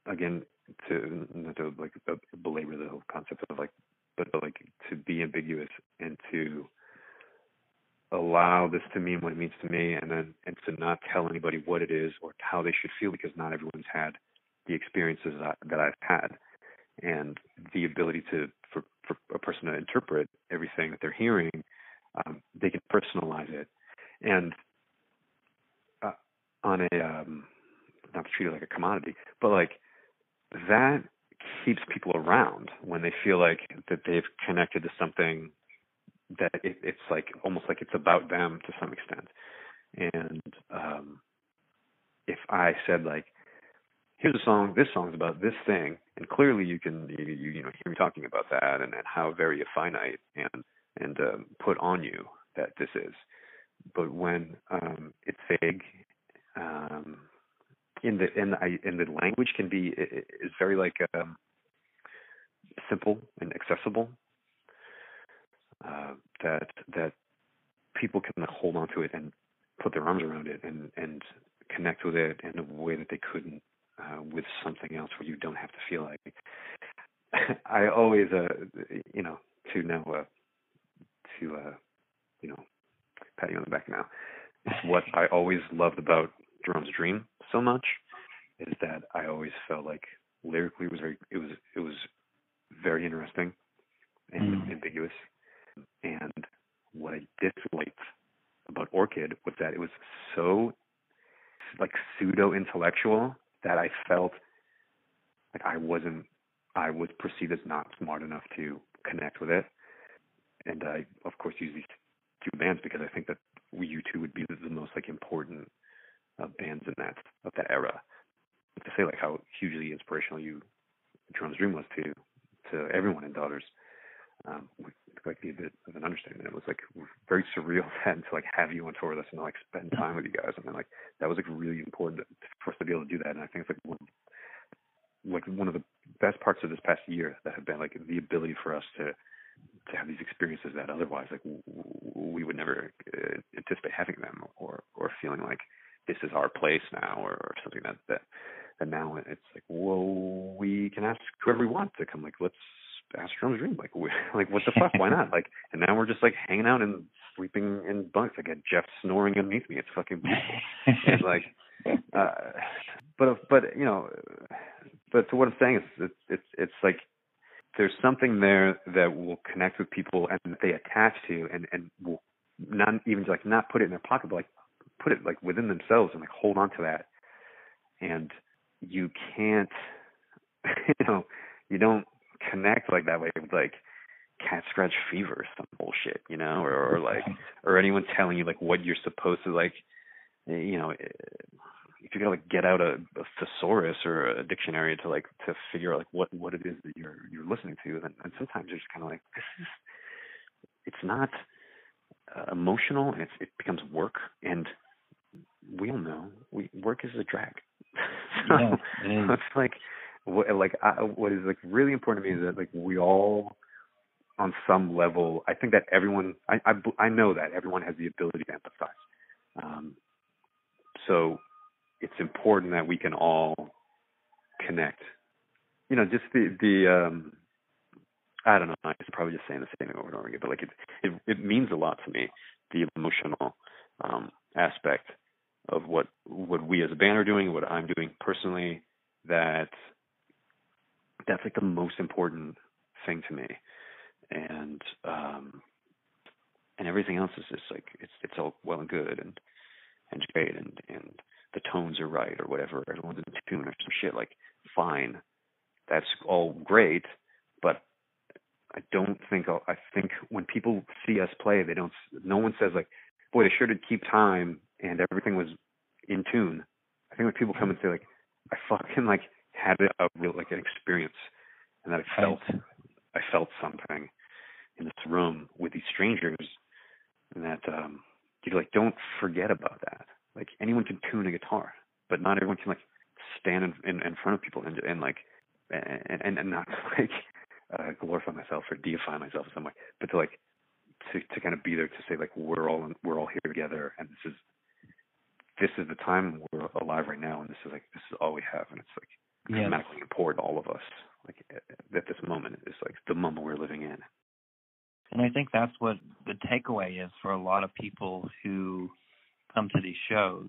again to not to like belabor the whole concept of like but, but like to be ambiguous and to allow this to mean what it means to me and then and to not tell anybody what it is or how they should feel because not everyone's had the experiences that, that I've had. And the ability to for, for a person to interpret everything that they're hearing um, they can personalize it. And uh, on a um, not to treat it like a commodity but like that keeps people around when they feel like that they've connected to something that it, it's like almost like it's about them to some extent. And um, if I said like, here's a song, this song's about this thing, and clearly you can you you, know hear me talking about that and, and how very finite and and um, put on you that this is. But when um, it's vague, um, in the in the in the language can be is very like um, simple and accessible uh, that that people can hold on to it and put their arms around it and and connect with it in a way that they couldn't uh, with something else where you don't have to feel like I always uh you know to now uh to uh you know pat you on the back now what I always loved about Jerome's Dream so much is that I always felt like lyrically it was very it was it was very interesting and mm. ambiguous and what I disliked about Orchid was that it was so like pseudo intellectual that I felt like I wasn't I was perceived as not smart enough to connect with it. And I of course use these two bands because I think that U2 would be the most like important uh, bands in that of that era. to say like how hugely inspirational you Jerome's Dream was to to everyone in Daughters um, like a bit of an understatement. It was like very surreal then to like have you on tour with us and like spend time with you guys. And then like that was like really important for us to be able to do that. And I think it's like one, like one of the best parts of this past year that have been like the ability for us to to have these experiences that otherwise like w- we would never uh, anticipate having them or or feeling like this is our place now or, or something that that and now it's like whoa we can ask whoever we want to come like let's ask Jerome's Dream. Like, we, like what the fuck? Why not? Like, and now we're just like hanging out and sleeping in bunks. I got Jeff snoring underneath me. It's fucking beautiful. it's like, uh, but but you know, but so what I'm saying is, it's it's it's like there's something there that will connect with people and that they attach to, and and will not even like not put it in their pocket, but like put it like within themselves and like hold on to that. And you can't, you know, you don't connect like that way with like cat scratch fever or some bullshit, you know, or, or like or anyone telling you like what you're supposed to like, you know, if you gotta like get out a, a thesaurus or a dictionary to like to figure out like what what it is that you're you're listening to, then and sometimes you're just kind of like this is it's not uh, emotional and it's, it becomes work and we all know we work is a drag so, Yeah, it is. it's like what like I, what is like really important to me is that like we all on some level I think that everyone I I know that everyone has the ability to empathize. Um, so it's important that we can all connect. You know, just the the um I don't know, I'm probably just saying the same thing over and over again, but like it it it means a lot to me, the emotional um aspect of what what we as a band are doing, what I'm doing personally, that that's like the most important thing to me. And um and everything else is just like it's it's all well and good and and great and and the tones are right or whatever, everyone's in tune or some shit, like fine. That's all great, but I don't think I'll, I think when people see us play, they don't. No one says like, "Boy, they sure did keep time and everything was in tune." I think when people come and say like, "I fucking like had a real like an experience," and that I felt, I felt something in this room with these strangers, and that um, you like don't forget about that. Like anyone can tune a guitar, but not everyone can like stand in in, in front of people and and like and and, and not like uh, glorify myself or deify myself in some way, but to like to to kind of be there to say like we're all we're all here together and this is this is the time we're alive right now and this is like this is all we have and it's like Yeah. dramatically important to all of us like at, at this moment is like the moment we're living in. And I think that's what the takeaway is for a lot of people who come to these shows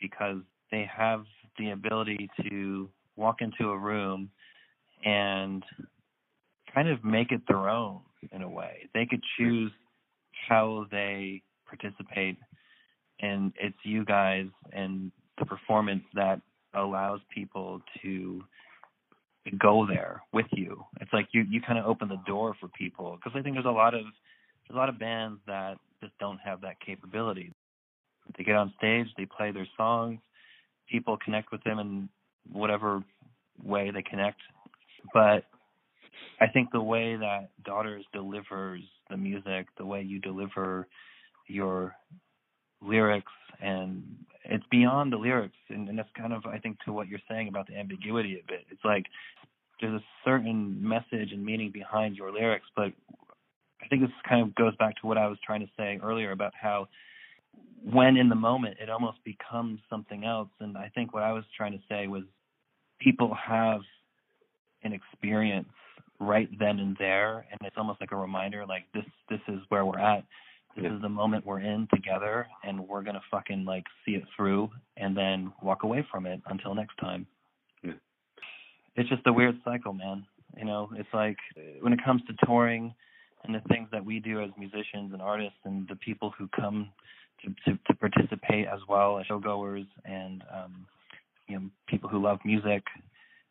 because they have the ability to walk into a room and kind of make it their own in a way. They could choose how they participate and it's you guys and the performance that allows people to go there with you. It's like you you kind of open the door for people because I think there's a lot of there's a lot of bands that just don't have that capability. They get on stage, they play their songs, people connect with them in whatever way they connect. But I think the way that Daughters delivers the music, the way you deliver your lyrics and it's beyond the lyrics and, and that's kind of I think to what you're saying about the ambiguity of it. It's like there's a certain message and meaning behind your lyrics, but I think this kind of goes back to what I was trying to say earlier about how when in the moment it almost becomes something else and I think what I was trying to say was people have an experience right then and there and it's almost like a reminder like this this is where we're at this Yeah. is the moment we're in together and we're gonna fucking like see it through and then walk away from it until next time Yeah. it's just a weird cycle man you know it's like when it comes to touring and the things that we do as musicians and artists and the people who come to to, to participate as well as showgoers and um you know people who love music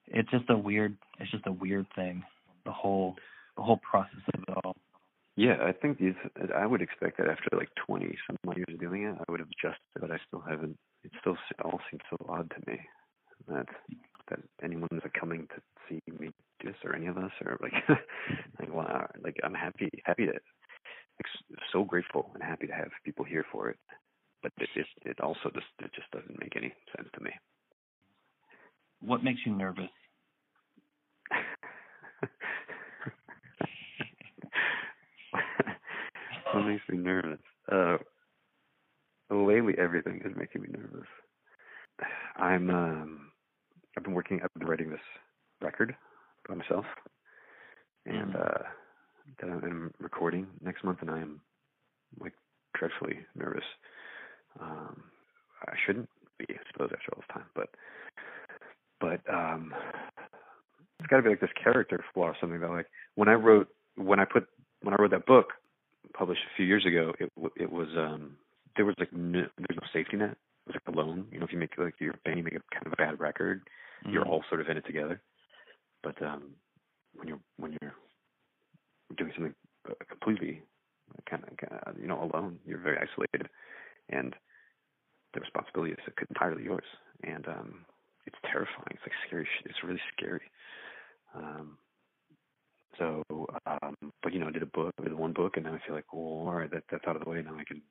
it's just a weird it's just a weird thing the whole the whole process of it all Yeah, I think these. I would expect that after like 20 some odd years of doing it, I would have adjusted, but I still haven't. It still all seems so odd to me that that anyone is like coming to see me do this or any of us or like like wow, like I'm happy happy to like, so grateful and happy to have people here for it, but it it, it also just it just doesn't make any sense to me. what makes you nervous what makes me nervous? Uh, lately, everything is making me nervous. I'm um, I've been working. I've been writing this record by myself, and Mhm. uh, that I'm recording next month, and I am like dreadfully nervous. Um, I shouldn't be, I suppose, after all this time, but but um, it's got to be like this character flaw or something that like when I wrote when I put when I wrote that book published a few years ago, it it was um there was like no, there's no safety net. It was like alone. You know, if you make like your band, you make a kind of a bad record, you're Mhm. all sort of in it together. But um when you're when you're doing something uh, completely kind of, kind of you know alone, you're very isolated, and the responsibility is entirely yours. And um it's terrifying. It's like scary. It's really scary. Um, so, um, but you know, I did a book, I did one book, and then I feel like, well, all right, that that's out of the way. Now I can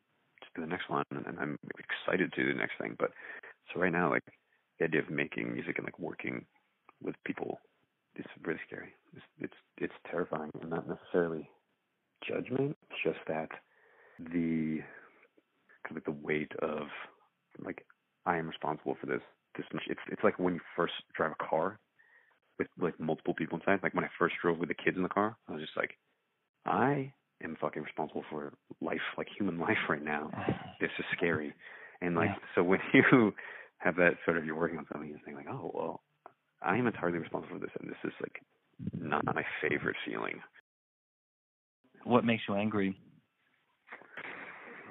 just do the next one, and, I'm excited to do the next thing. But so right now, like, the idea of making music and like working with people is really scary. It's it's it's terrifying and not necessarily judgment, it's just that the kind of like the weight of like I am responsible for this this. It's it's like when you first drive a car with like multiple people inside. Like when I first drove with the kids in the car, I was just like, I am fucking responsible for life, like human life right now. This is scary. And like Yeah. so when you have that sort of you're working on something, you think like, oh well, I am entirely responsible for this, and this is like not my favorite feeling. What makes you angry?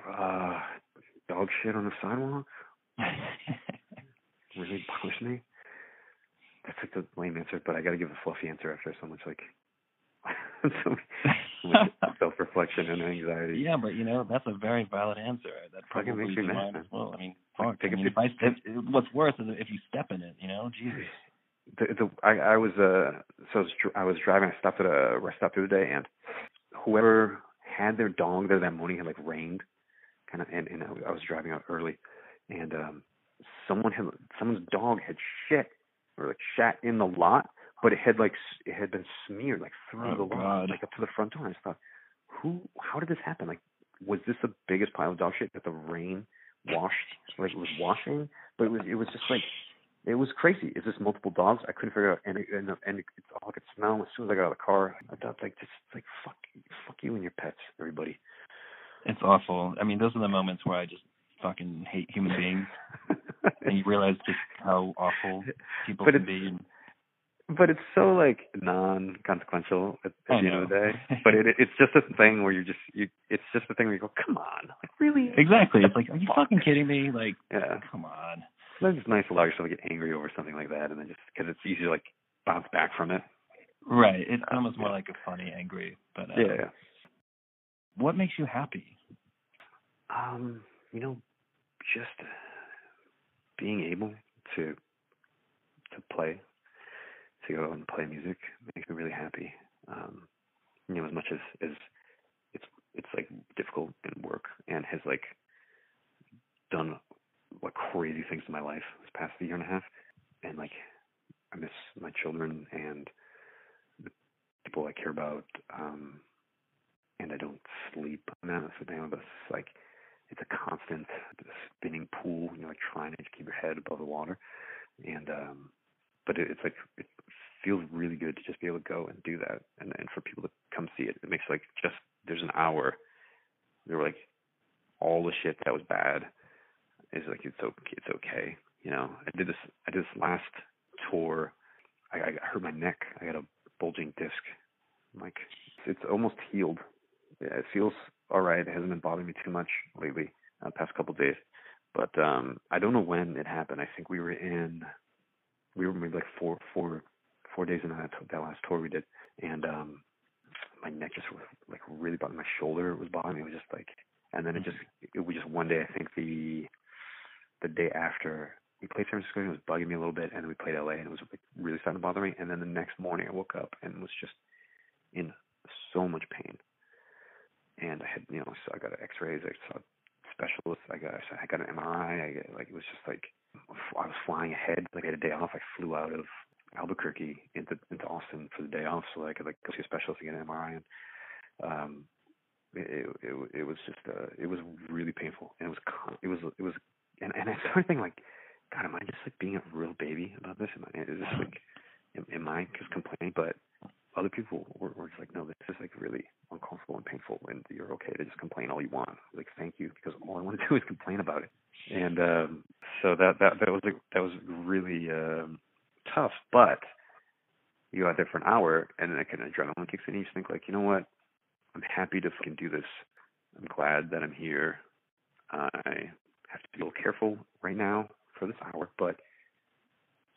Uh, dog shit on the sidewalk really bothers me. That's like the lame answer, but I got to give a fluffy answer after so much like so much self-reflection and anxiety. yeah, but you know that's a very valid answer. That probably makes be mad, as well. I mean, fuck. take I mean, if I, if, what's worse is if you step in it. You know, Jesus. the, the I, I was uh so I was, I was driving. I stopped at a rest stop the other day, and whoever had their dog there that morning had like rained, kind of, and and I was driving out early, and um someone had someone's dog had shit or like shat in the lot, but it had like it had been smeared like through Oh, the lot, God. like up to the front door. And I just thought, who? How did this happen? Like, was this the biggest pile of dog shit that the rain washed? Like, it was washing, but it was it was just like it was crazy. Is this multiple dogs? I couldn't figure out, and it, and, and it, all I could smell as soon as I got out of the car. I thought like just like fuck, fuck you and your pets, everybody. It's awful. I mean, those are the moments where I just fucking hate human beings, and you realize just how awful people But can be. And but it's so like non-consequential at, at the end of the day. But it, it's just a thing where you just you. It's just a thing where you go, come on, like really? exactly, it's like, are you fucking kidding me? Like, Yeah. come on. Sometimes it's nice to allow yourself to get angry over something like that, and then just because it's easy to like bounce back from it. Right. It's Uh, almost more yeah. like a funny angry. But uh, Yeah, yeah. what makes you happy? Um, you know, just being able to to play, to go and play music makes me really happy. Um, you know, as much as as it's it's like difficult in work and has like done like crazy things in my life this past year and a half, and like I miss my children and the people I care about. Um, and I don't sleep. I mean, that's the thing with us. Like, it's a constant spinning pool. You know, like trying to keep your head above the water. And um, but it, it's like it feels really good to just be able to go and do that, and and for people to come see it. It makes like just there's an hour. There were like all the shit that was bad is like it's okay. It's okay. You know, I did this. I did this last tour. I, I hurt my neck. I got a bulging disc. Like it's almost healed. Yeah, it feels all right. It hasn't been bothering me too much lately, uh, past couple of days. But um I don't know when it happened. I think we were in, we were maybe like four, four, four days into that that last tour we did, and um my neck just was like really bothering. My shoulder was bothering me. It was just like, and then it just, it was just one day. I think the the day after we played San Francisco, it was bugging me a little bit, and then we played LA, and it was like really starting to bother me. And then the next morning, I woke up and was just in so much pain. And I had, you know, so I got X-rays, I saw specialists, I got, I got an MRI. I like it was just like I was flying ahead. Like I had a day off. I flew out of Albuquerque into into Austin for the day off, so I could like go see a specialist and get an MRI. And um, it it it was just uh, it was really painful, and it was it was it was, and and I started thinking like, God, am I just like being a real baby about this? Am I is this like, am, am I just complaining? But other people were, were just like, no, this is like really uncomfortable and painful, and you're okay to just complain all you want. Like, thank you, because all I want to do is complain about it. And um, so that that that was like, that was really um, tough. But you go out there for an hour, and then kind of adrenaline kicks in. And you just think like, you know what? I'm happy to fucking do this. I'm glad that I'm here. I have to be a little careful right now for this hour, but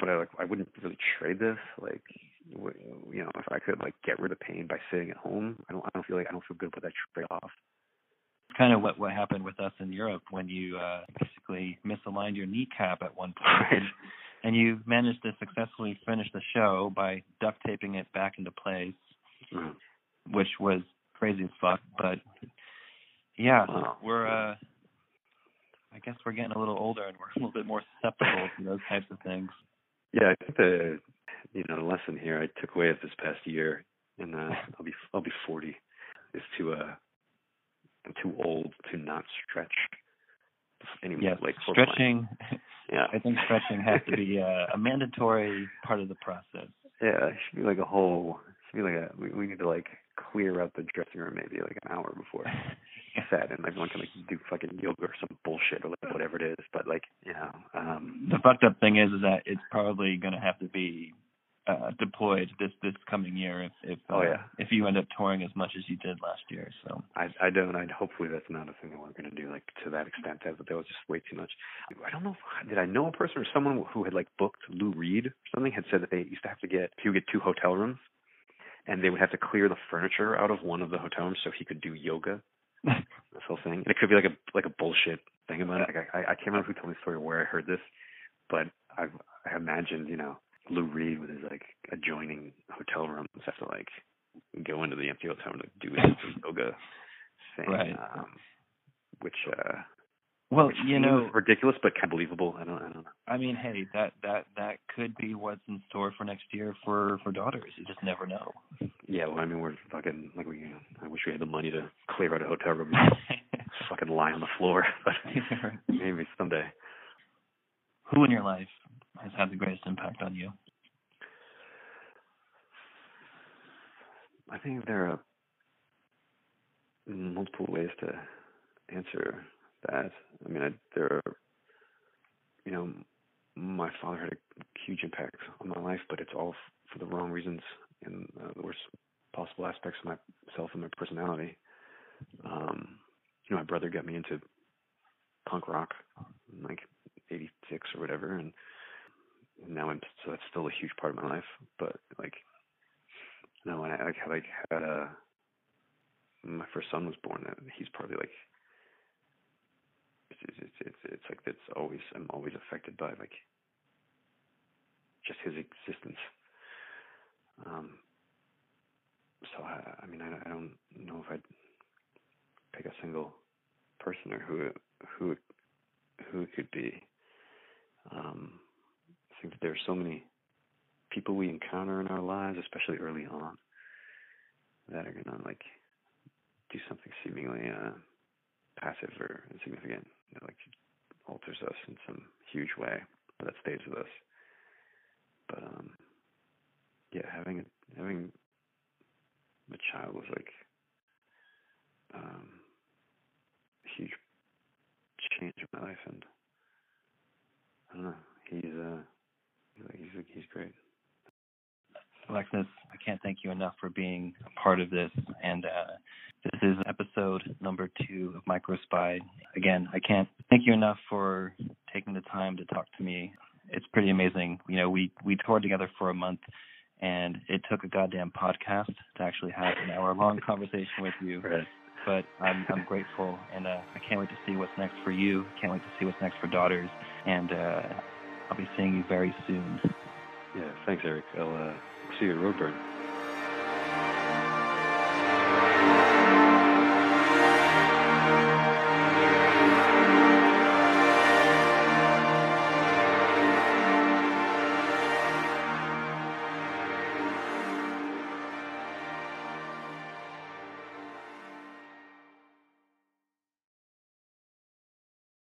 but I like I wouldn't really trade this. Like you know, if I could like get rid of pain by sitting at home, I don't I don't feel like I don't feel good about that trade off. Kind of what what happened with us in Europe when you uh, basically misaligned your kneecap at one point, and you managed to successfully finish the show by duct taping it back into place, Mm. which was crazy as fuck. But yeah, Wow. we're uh, I guess we're getting a little older and we're a little bit more susceptible to those types of things. Yeah, I think the you know the lesson here I took away of this past year, and uh, I'll be I'll be 40, is to uh I'm too old to not stretch anymore. Yes, like stretching. Yeah, I think stretching has to be a, a mandatory part of the process. yeah, it should be like a whole. It should be like a. We, we need to like clear out the dressing room maybe like an hour before set, and everyone can like do fucking yoga or some bullshit or like whatever it is. But like you know, um the fucked up thing is, is that it's probably going to have to be uh, deployed this this coming year if if uh, Oh, yeah. if you end up touring as much as you did last year. So I I don't. I hopefully that's not a thing that we're gonna do like to that extent. That that was just way too much. I don't know. If, did I know a person or someone who had like booked Lou Reed or something had said that they used to have to get he would get two hotel rooms, and they would have to clear the furniture out of one of the hotel rooms so he could do yoga. this whole thing, and it could be like a like a bullshit thing about it. Like I I can't remember who told me the story or where I heard this, but I've I imagined you know Lou Reed with his like adjoining hotel rooms have to like go into the empty hotel room to do his yoga thing, Right. um, which uh, well, which you know, ridiculous but kind of believable. I don't I don't know. I mean, hey, that that that could be what's in store for next year for for daughters. You just never know. Yeah, well, I mean we're fucking like we. I wish we had the money to clear out a hotel room, and fucking lie on the floor, but maybe someday. Who in your life has had the greatest impact on you? I think there are multiple ways to answer that. I mean, I, there are, you know, my father had a huge impact on my life, but it's all for the wrong reasons and uh, the worst possible aspects of myself and my personality. Um, you know, my brother got me into punk rock in like '86 or whatever, and now I'm so that's still a huge part of my life. But like, no, when I like had like had a my first son was born, he's probably like it's it's it's it's, like it's always I'm always affected by like just his existence. Um. So I, I mean, I, I don't know if I'd pick a single person or who who who it could be. Um, I think that there are so many people we encounter in our lives, especially early on, that are gonna like do something seemingly uh, passive or insignificant, like alters us in some huge way that stays with us. But um, yeah, having a, having a child was like um, a huge change in my life, and I don't know. He's uh, he's he's, he's great. Alexis, I can't thank you enough for being a part of this. And uh, this is episode number two of Microspy. Again, I can't thank you enough for taking the time to talk to me. It's pretty amazing. You know, we we toured together for a month, and it took a goddamn podcast to actually have an hour-long conversation with you. Right. But I'm I'm grateful, and uh, I can't wait to see what's next for you. Can't wait to see what's next for daughters, and uh, I'll be seeing you very soon. Yeah. Thanks, Eric. I'll uh, see you Roadburn.